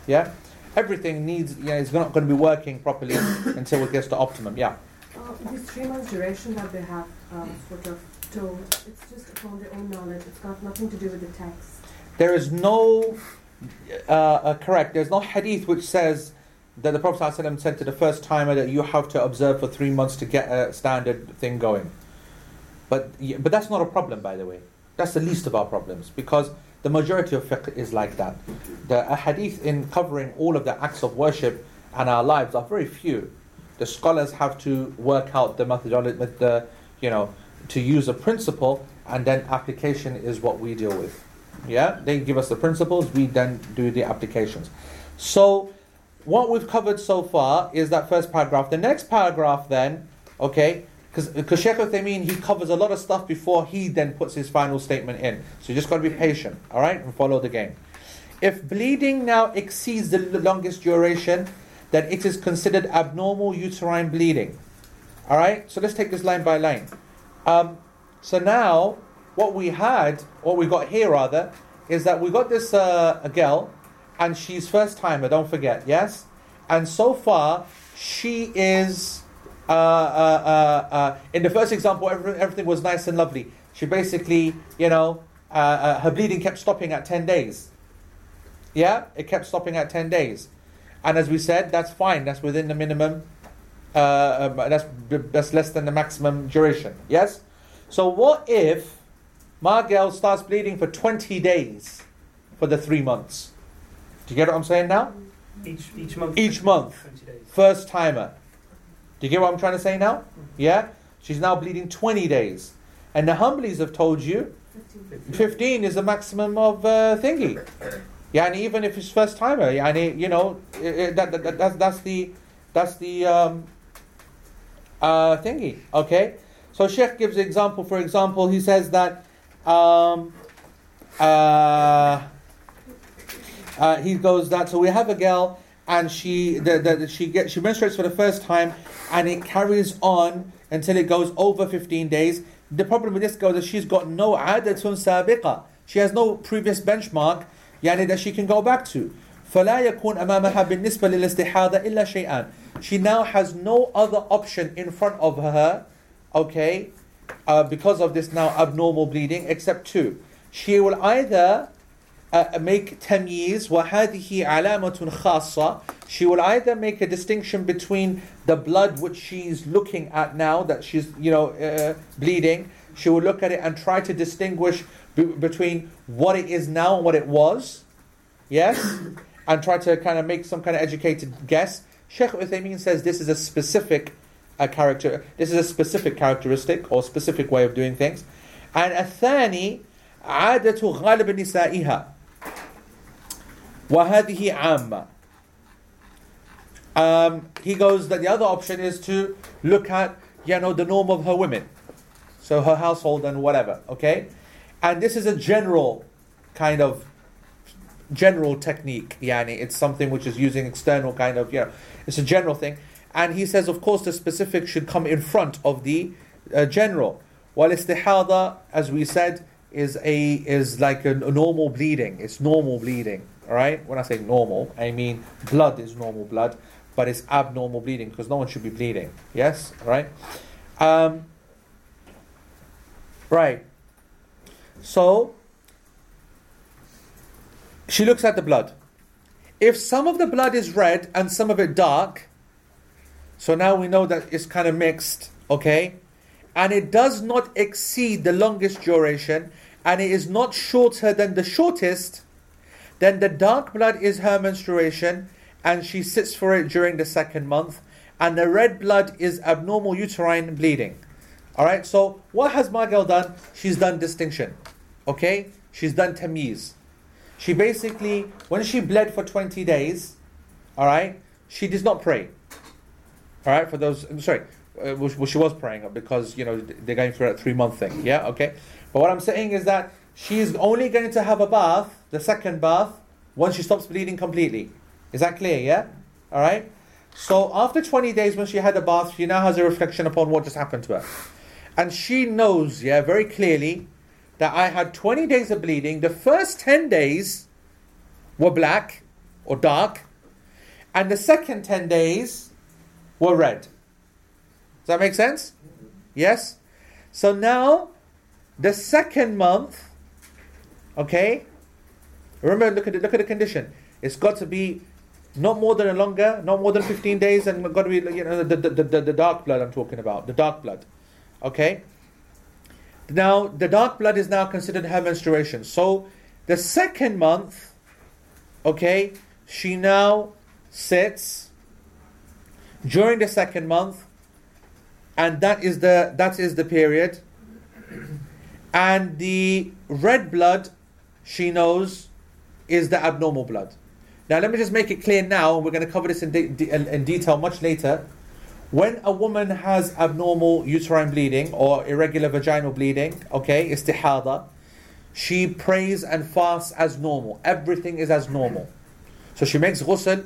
Yeah? Everything needs, yeah, it's not going to be working properly until it gets to optimum. Yeah. Uh, this three months duration that they have uh, sort of told, it's just upon their own knowledge. It's got nothing to do with the text. There is no, uh, uh, correct, there's no hadith which says that the Prophet ﷺ said to the first timer that you have to observe for three months to get a standard thing going. But, but that's not a problem, by the way. That's the least of our problems because The majority of fiqh is like that. The hadith in covering all of the acts of worship and our lives are very few. The scholars have to work out the methodology, the, you know, to use a principle, and then application is what we deal with. Yeah, they give us the principles, we then do the applications. So, what we've covered so far is that first paragraph. The next paragraph, then, okay, because Sheikh Uthaymeen, he covers a lot of stuff before he then puts his final statement in. So you just got to be patient, all right, and follow the game. If bleeding now exceeds the longest duration, then it is considered abnormal uterine bleeding. All right, so let's take this line by line. Um, so now, what we had, what we got here rather, is that we got this uh, a girl, and she's first timer. Don't forget, yes. And so far, she is. Uh, uh, uh, uh, in the first example, every, everything was nice and lovely. She basically, you know, uh, uh, her bleeding kept stopping at 10 days. Yeah, it kept stopping at 10 days. And as we said, that's fine. That's within the minimum. Uh, that's that's less than the maximum duration. Yes. So what if my girl starts bleeding for 20 days for the three months? Do you get what I'm saying now? Each each month. Each month. 20 days. First timer. Do you get what I'm trying to say now? Yeah? She's now bleeding 20 days. And the Hanbalis have told you 15 is the maximum of uh, thingy. Yeah, and even if it's first timer, yani, you know, i- i- that, that, that, that's, that's the, that's the um, uh, thingy. Okay? So Sheikh gives an example. For example, he says that um, uh, uh, he goes that so we have a girl and she the, the, she gets she menstruates for the first time and it carries on until it goes over 15 days the problem with this girl is that she's got no adatun sabiqa she has no previous benchmark يعني that she can go back to فلا يكون أمامها بالنسبة للاستحاضة إلا شيئان she now has no other option in front of her okay uh, because of this now abnormal bleeding except two she will either uh, make tamyiz وهذه علامة خاصة she will either make a distinction between the blood which she's looking at now that she's you know uh, bleeding she will look at it and try to distinguish be- between what it is now and what it was yes and try to kind of make some kind of educated guess Sheikh Uthaymeen says this is a specific uh, character this is a specific characteristic or specific way of doing things and الثاني عادة غالب نسائها وهذه عامة um, he goes that the other option is to look at you know the norm of her women so her household and whatever okay and this is a general kind of general technique yani it's something which is using external kind of you know it's a general thing and he says of course the specific should come in front of the uh, general while istihada as we said is a is like a, a normal bleeding it's normal bleeding all right? When i say normal i mean blood is normal blood but it's abnormal bleeding because no one should be bleeding. Yes? All right? Um, right. So she looks at the blood. If some of the blood is red and some of it dark, so now we know that it's kind of mixed, okay? And it does not exceed the longest duration, and it is not shorter than the shortest, then the dark blood is her menstruation, and she sits for it during the second month, and the red blood is abnormal uterine bleeding. Alright, so what has my girl done? She's done distinction. Okay? She's done tamiz. She basically, when she bled for 20 days, all right, she does not pray. All right, for those, I'm sorry, uh, well, she was praying because, you know, they're going through that three month thing. Yeah, okay. But what I'm saying is that she's only going to have a bath, the second bath, once she stops bleeding completely. Is that clear? Yeah? All right. So after 20 days, when she had a bath, she now has a reflection upon what just happened to her. And she knows, yeah, very clearly that I had 20 days of bleeding. The first 10 days were black or dark, and the second 10 days were red. Does that make sense? Yes? So now, the second month, okay? Remember, look at the, look at the condition. It's got to be not more than a longer, not more than 15 days, and got to be, you know, the, the, the, the dark blood I'm talking about, the dark blood. Okay? Now, the dark blood is now considered her menstruation. So, The second month, okay, she now sits during the second month, and that is the that is the period. And the red blood, she knows, is the abnormal blood. Now, let me just make it clear now, and we're going to cover this in, de- de- in detail much later. When a woman has abnormal uterine bleeding or irregular vaginal bleeding, okay, istihada, she prays and fasts as normal. Everything is as normal. So she makes ghusl,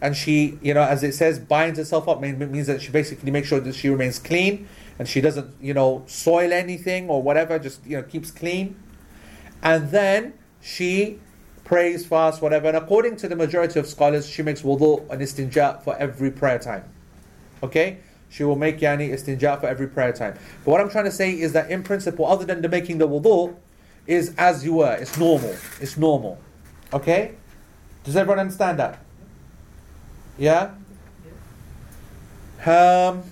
and she, you know, as it says, binds herself up, mean- means that she basically makes sure that she remains clean and she doesn't, you know, soil anything or whatever, just, you know, keeps clean. And then she prays, fast, whatever. And according to the majority of scholars, she makes wudu and istinja for every prayer time. Okay? She will make yani istinja for every prayer time. But what I'm trying to say is that in principle, other than the making the wudu, is as you were. It's normal. It's normal. Okay? Does everyone understand that? Yeah? Um,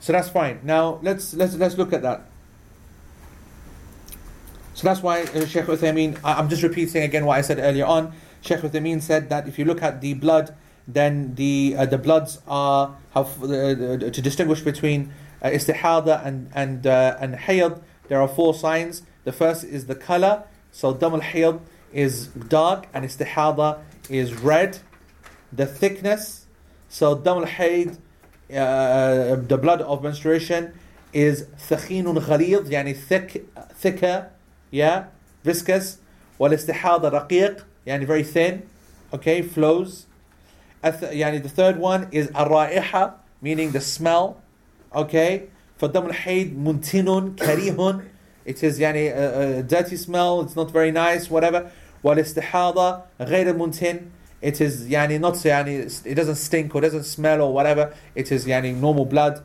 so that's fine. Now let's let's let's look at that. So that's why uh, Sheikh Uthaymeen, I- I'm just repeating again what I said earlier on. Sheikh Uthaymeen said that if you look at the blood, then the uh, the bloods are have uh, uh, to distinguish between uh, istihada and and uh, and hayd. There are four signs. The first is the color. So dam al hayd is dark and istihada is red. The thickness. So dam al hayd, uh, the blood of menstruation is ثخين غليظ يعني thick thicker yeah viscous والاستحاضة رقيق يعني very thin okay flows الث- يعني the third one is الرائحة meaning the smell okay فالدم الحيض منتن كريه it is يعني a, a dirty smell it's not very nice whatever والاستحاضة غير منتن it is يعني not يعني it doesn't stink or doesn't smell or whatever it is يعني normal blood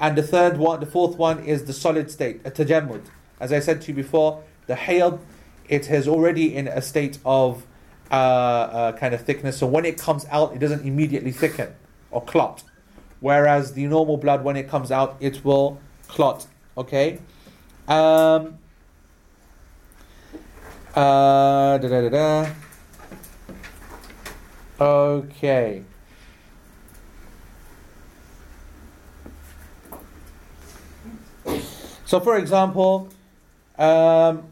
and the third one the fourth one is the solid state a tajammud as I said to you before the hayd it is already in a state of uh, uh, kind of thickness so when it comes out it doesn't immediately thicken or clot whereas the normal blood when it comes out it will clot okay um, uh, da, da, da. Okay. So, for example, um,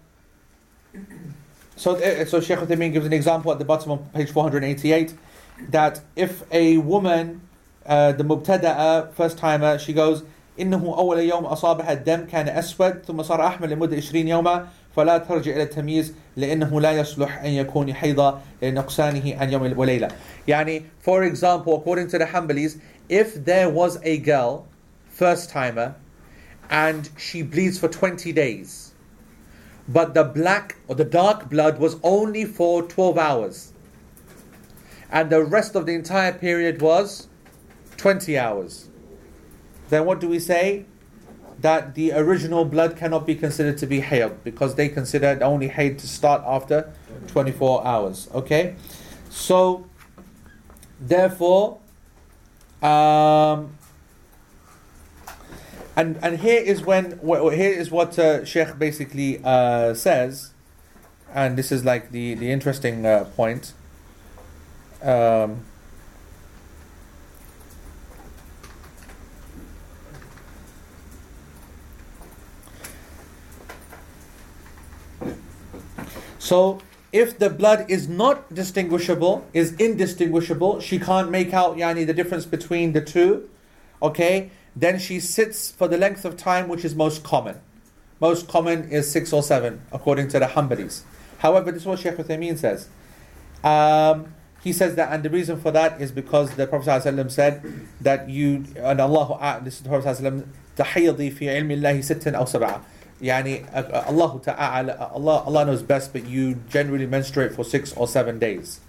so uh, so Sheikh Uthaymeen gives an example at the bottom of page 488 that if a woman, uh, the mubtada'a, first timer, she goes, إنه أول يوم أصابها الدم كان أسود ثم صار أحمر لمدة 20 يوما فلا ترجع إلى التمييز لأنه لا يصلح أن يكون حيضا لنقصانه عن يوم وليلة. يعني, for example, according to the Hanbalis, if there was a girl, first timer, and she bleeds for 20 days, but the black or the dark blood was only for 12 hours, and the rest of the entire period was 20 hours. Then what do we say? That the original blood cannot be considered to be hayd because they consider only hayd to start after 24 hours. Okay? So, therefore, um, and and here is when wh- here is what uh, Sheikh basically uh, says, and this is like the the interesting uh, point. Um, so if the blood is not distinguishable, is indistinguishable, she can't make out yani the difference between the two. Okay, then she sits for the length of time which is most common. Most common is six or seven, according to the Hanbalis. However, this is what Shaykh Uthaymeen says. Um, he says that, and the reason for that is because the Prophet ﷺ said that you, and Allah, this is the Prophet ﷺ, تحيضي في علم الله ست أو سبعة. Yani, uh, uh, Allah Ta'ala, Allah, Allah knows best, but you generally menstruate for six or seven days.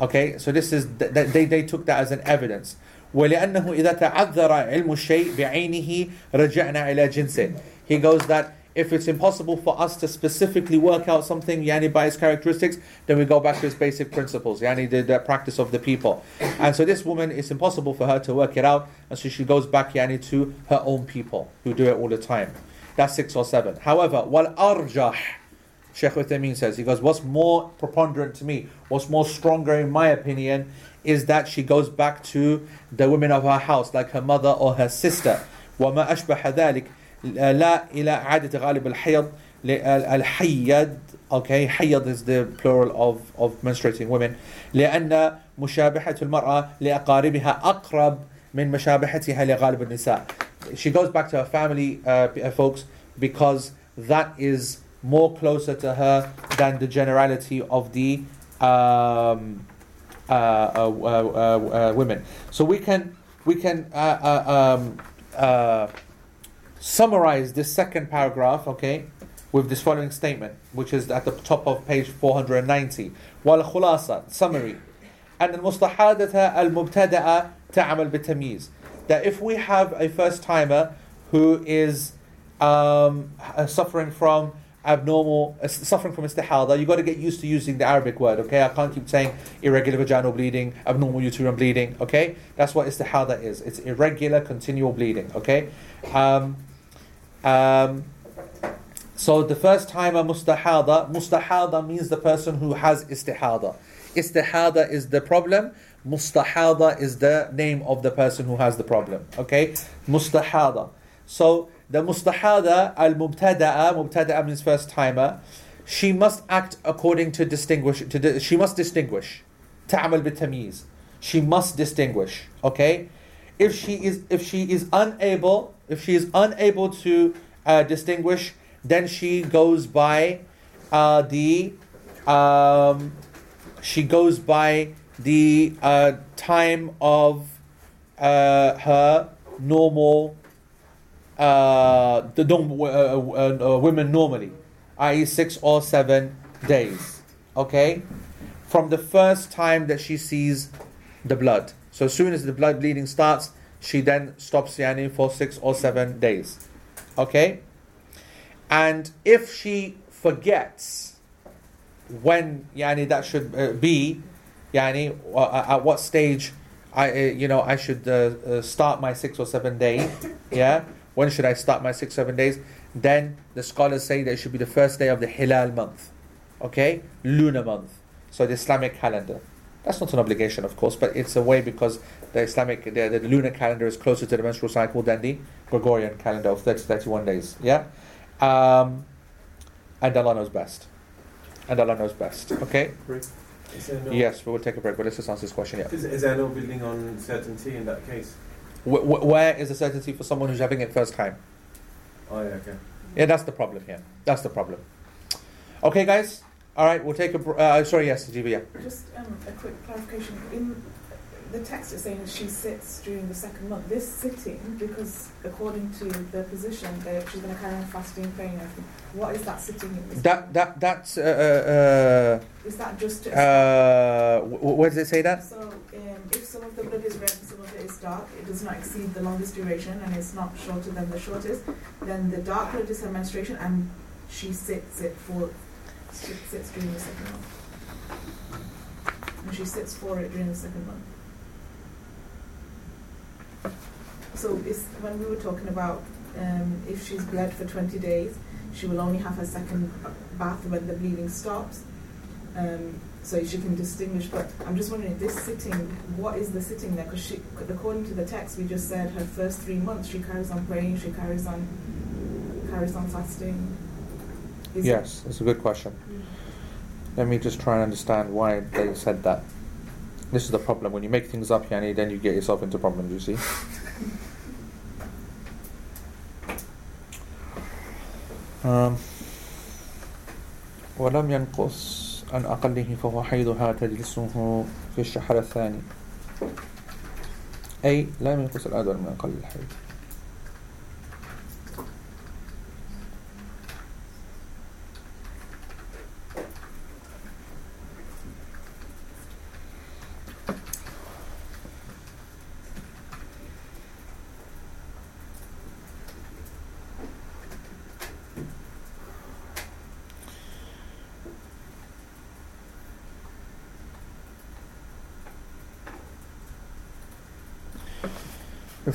Okay, so this is, th- th- they, they took that as an evidence. ولأنه إذا تعذر علم الشيء بعينه رجعنا إلى جنسه. He goes that if it's impossible for us to specifically work out something yani by its characteristics, then we go back to its basic principles, yani the, the practice of the people. And so this woman, it's impossible for her to work it out, and so she goes back yani to her own people who do it all the time. That's six or seven. However, wal arjah, Sheikh Uthaymeen says, he goes, what's more preponderant to me, what's more stronger in my opinion, is that she goes back to the women of her house, like her mother or her sister. وما أشبه ذلك لا إلى عادة غالب الحيض الحيض okay حيض is the plural of, of menstruating women لأن مشابهة المرأة لأقاربها أقرب من مشابهتها لغالب النساء she goes back to her family uh, folks because that is more closer to her than the generality of the um, uh, uh, uh, uh, uh, uh, uh, women. So we can we can um, summarize this second paragraph, okay, with this following statement, which is at the top of page 490. والخلاصة summary أن المستحاضة المبتدأة تعمل بالتمييز that if we have a first timer who is um, suffering from abnormal, uh, suffering from istihada, you've got to get used to using the Arabic word, okay? I can't keep saying irregular vaginal bleeding, abnormal uterine bleeding, okay? That's what istihada is. It's irregular, continual bleeding, okay? Um, um, so the first timer mustahada, mustahada means the person who has istihada. Istihada is the problem, mustahada is the name of the person who has the problem, okay? Mustahada. So the mustahada al mubtada'a, mubtada'a means first timer, she must act according to distinguish, to di- she must distinguish. Ta'amal bitamiz. She must distinguish, okay? If she is if she is unable, if she is unable to uh, distinguish, then she goes by uh, the um, she goes by the uh, time of uh, her normal uh, the norm, uh, uh, uh, women normally, i.e., six or seven days. Okay, from the first time that she sees the blood. So as soon as the blood bleeding starts, she then stops yani for six or seven days. Okay, and if she forgets when yani that should uh, be, yani at what stage I you know I should uh, start my six or seven day, yeah. When should I start my six, seven days? Then the scholars say that it should be the first day of the Hilal month. Okay? Lunar month. So the Islamic calendar. That's not an obligation, of course, but it's a way because the Islamic, the, the lunar calendar is closer to the menstrual cycle than the Gregorian calendar of 30, 31 days. Yeah? Um, and Allah knows best. And Allah knows best. Okay? No- Yes, we will take a break, but let's just answer this question. Yeah. Is, is there no building on certainty in that case? Wh- wh- where is the certainty for someone who's having it first time? Oh, yeah, okay. Yeah, that's the problem here. That's the problem. Okay, guys. All right, we'll take a. Br- uh, sorry, yes, GB. Yeah. Just um, a quick clarification. In the text, it's saying that she sits during the second month. This sitting, because according to the position, they, she's going to carry on fasting, praying, and everything. What is that sitting in? This That that that's. Uh, Is that just to uh, where does it say that? So, um, if some of the blood is red and some of it is dark, it does not exceed the longest duration and it's not shorter than the shortest, then the dark blood is her menstruation and she sits it for sits, sits during the second month. And she sits for it during the second month. So it's, when we were talking about um, if she's bled for 20 days, she will only have her second bath when the bleeding stops. Um, so she can distinguish. But I'm just wondering, this sitting, what is the sitting there? Because she, according to the text, we just said her first three months she carries on praying, she carries on, carries on fasting. Is it- Yes, that's a good question. Let me just try and understand why they said that. This is the problem. When you make things up, Yani, then you get yourself into problems, you see. um, ولم ينقص عن أقله فهو حيضها تجلسه في الشهر الثاني. أي لم ينقص الأدوى من أقل الحيض.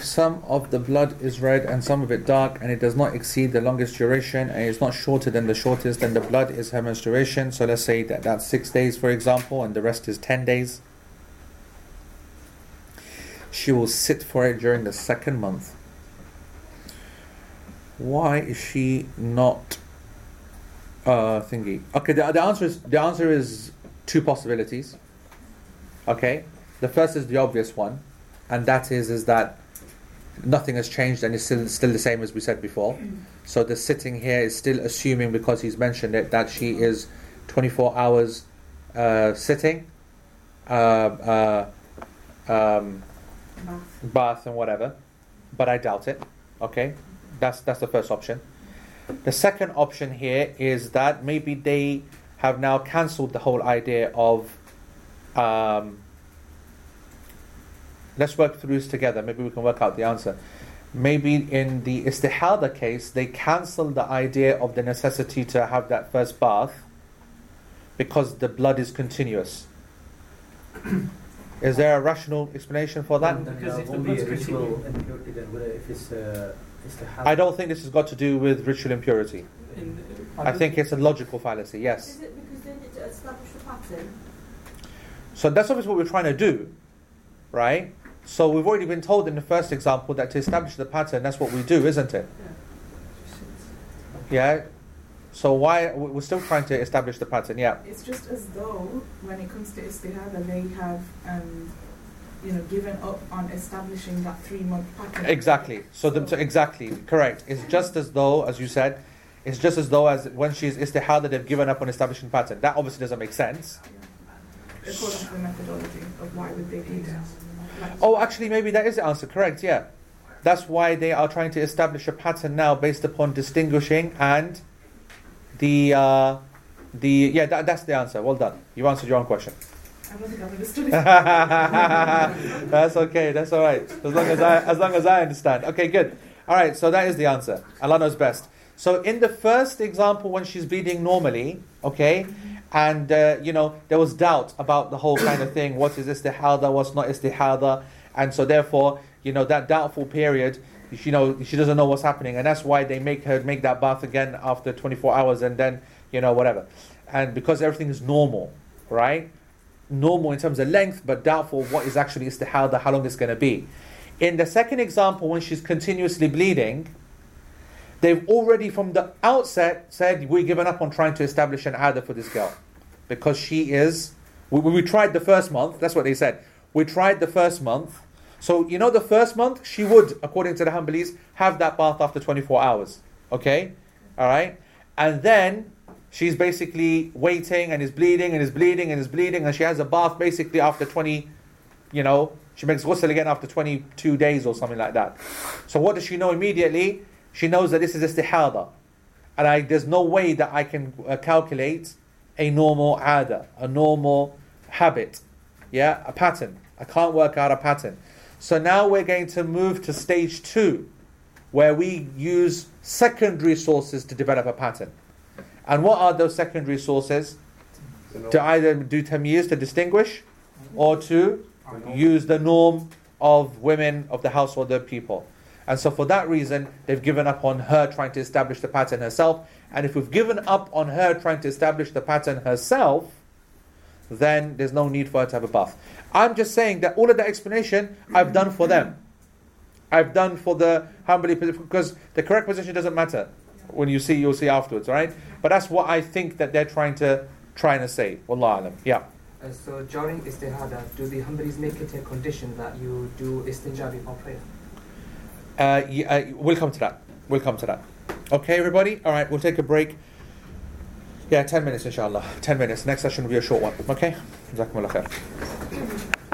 If some of the blood is red and some of it dark and it does not exceed the longest duration and it's not shorter than the shortest, then the blood is her menstruation. So let's say that that's six days, for example, and the rest is 10 days. She will sit for it during the second month. Why is she not uh, thingy? Okay, the, the answer is the answer is two possibilities. Okay, the first is the obvious one, and that is is that nothing has changed and it's still still the same as we said before. So the sitting here is still assuming because he's mentioned it that she is 24 hours uh, sitting, uh, uh, um, bath and whatever, but I doubt it. Okay, that's that's the first option. The second option here is that maybe they have now cancelled the whole idea of. Um, let's work through this together. Maybe we can work out the answer. Maybe in the istihada case, they cancel the idea of the necessity to have that first bath because the blood is continuous. is there a rational explanation for that? Then there won't be a ritual impurity if it's uh, istihada. I don't think this has got to do with ritual impurity. I think it's a logical fallacy, yes. Is it because they need to establish the pattern? So that's obviously what we're trying to do, right? So we've already been told in the first example that to establish the pattern, that's what we do, isn't it? Yeah. So why we're still trying to establish the pattern? Yeah. It's just as though when it comes to istihada, they have, um, you know, given up on establishing that three-month pattern. Exactly. So, the, so exactly correct. It's just as though, as you said, it's just as though as when she's istihada, they've given up on establishing pattern. That obviously doesn't make sense. According to the methodology of why would they do that? Oh, actually, maybe that is the answer. Correct. Yeah. That's why they are trying to establish a pattern now based upon distinguishing and the uh, the yeah. That, that's the answer. Well done. You answered your own question. I don't understood that's okay. That's all right. As long as I as long as I understand. Okay, good. All right. So that is the answer. Allah knows best. So in the first example, when she's bleeding normally, okay, and uh, you know there was doubt about the whole kind of thing. What is istihada? What's not istihada? And so therefore, you know that doubtful period. You know she doesn't know what's happening, and that's why they make her make that bath again after 24 hours, and then you know whatever. And because everything is normal, right? normal in terms of length, but doubtful what is actually istihada, how long it's going to be. In the second example, when she's continuously bleeding, they've already from the outset said we're giving up on trying to establish an ada for this girl because she is. We, we tried the first month. That's what they said. We tried the first month. So you know the first month she would, according to the Hanbalis, have that bath after 24 hours. Okay, all right, and then she's basically waiting and is bleeding and is bleeding and is bleeding and she has a bath basically after 20 you know she makes ghusl again after 22 days or something like that so what does she know immediately she knows that this is istihada. And I, there's no way that I can uh, calculate a normal ada a normal habit. Yeah? A pattern. I can't work out a pattern. So now we're going to move to stage two where we use secondary sources to develop a pattern. And what are those secondary sources? To either do tamyiz to distinguish, or to use the norm of women of the household of people. And so for that reason, they've given up on her trying to establish the pattern herself. And if we've given up on her trying to establish the pattern herself, then there's no need for her to have a bath. I'm just saying that all of that explanation I've done for them. I've done for the position because the correct position doesn't matter. When you see, you'll see afterwards, right? But that's what I think that they're trying to trying to say. Wallah alam. Yeah. Uh, so during istihada, do the Hanbalis make it a condition that you do istinja before prayer? Uh, uh, we'll come to that. We'll come to that. Okay, everybody. All right, we'll take a break. Yeah, ten minutes, inshallah. Ten minutes. Next session will be a short one. Okay. Jazakumullah khair.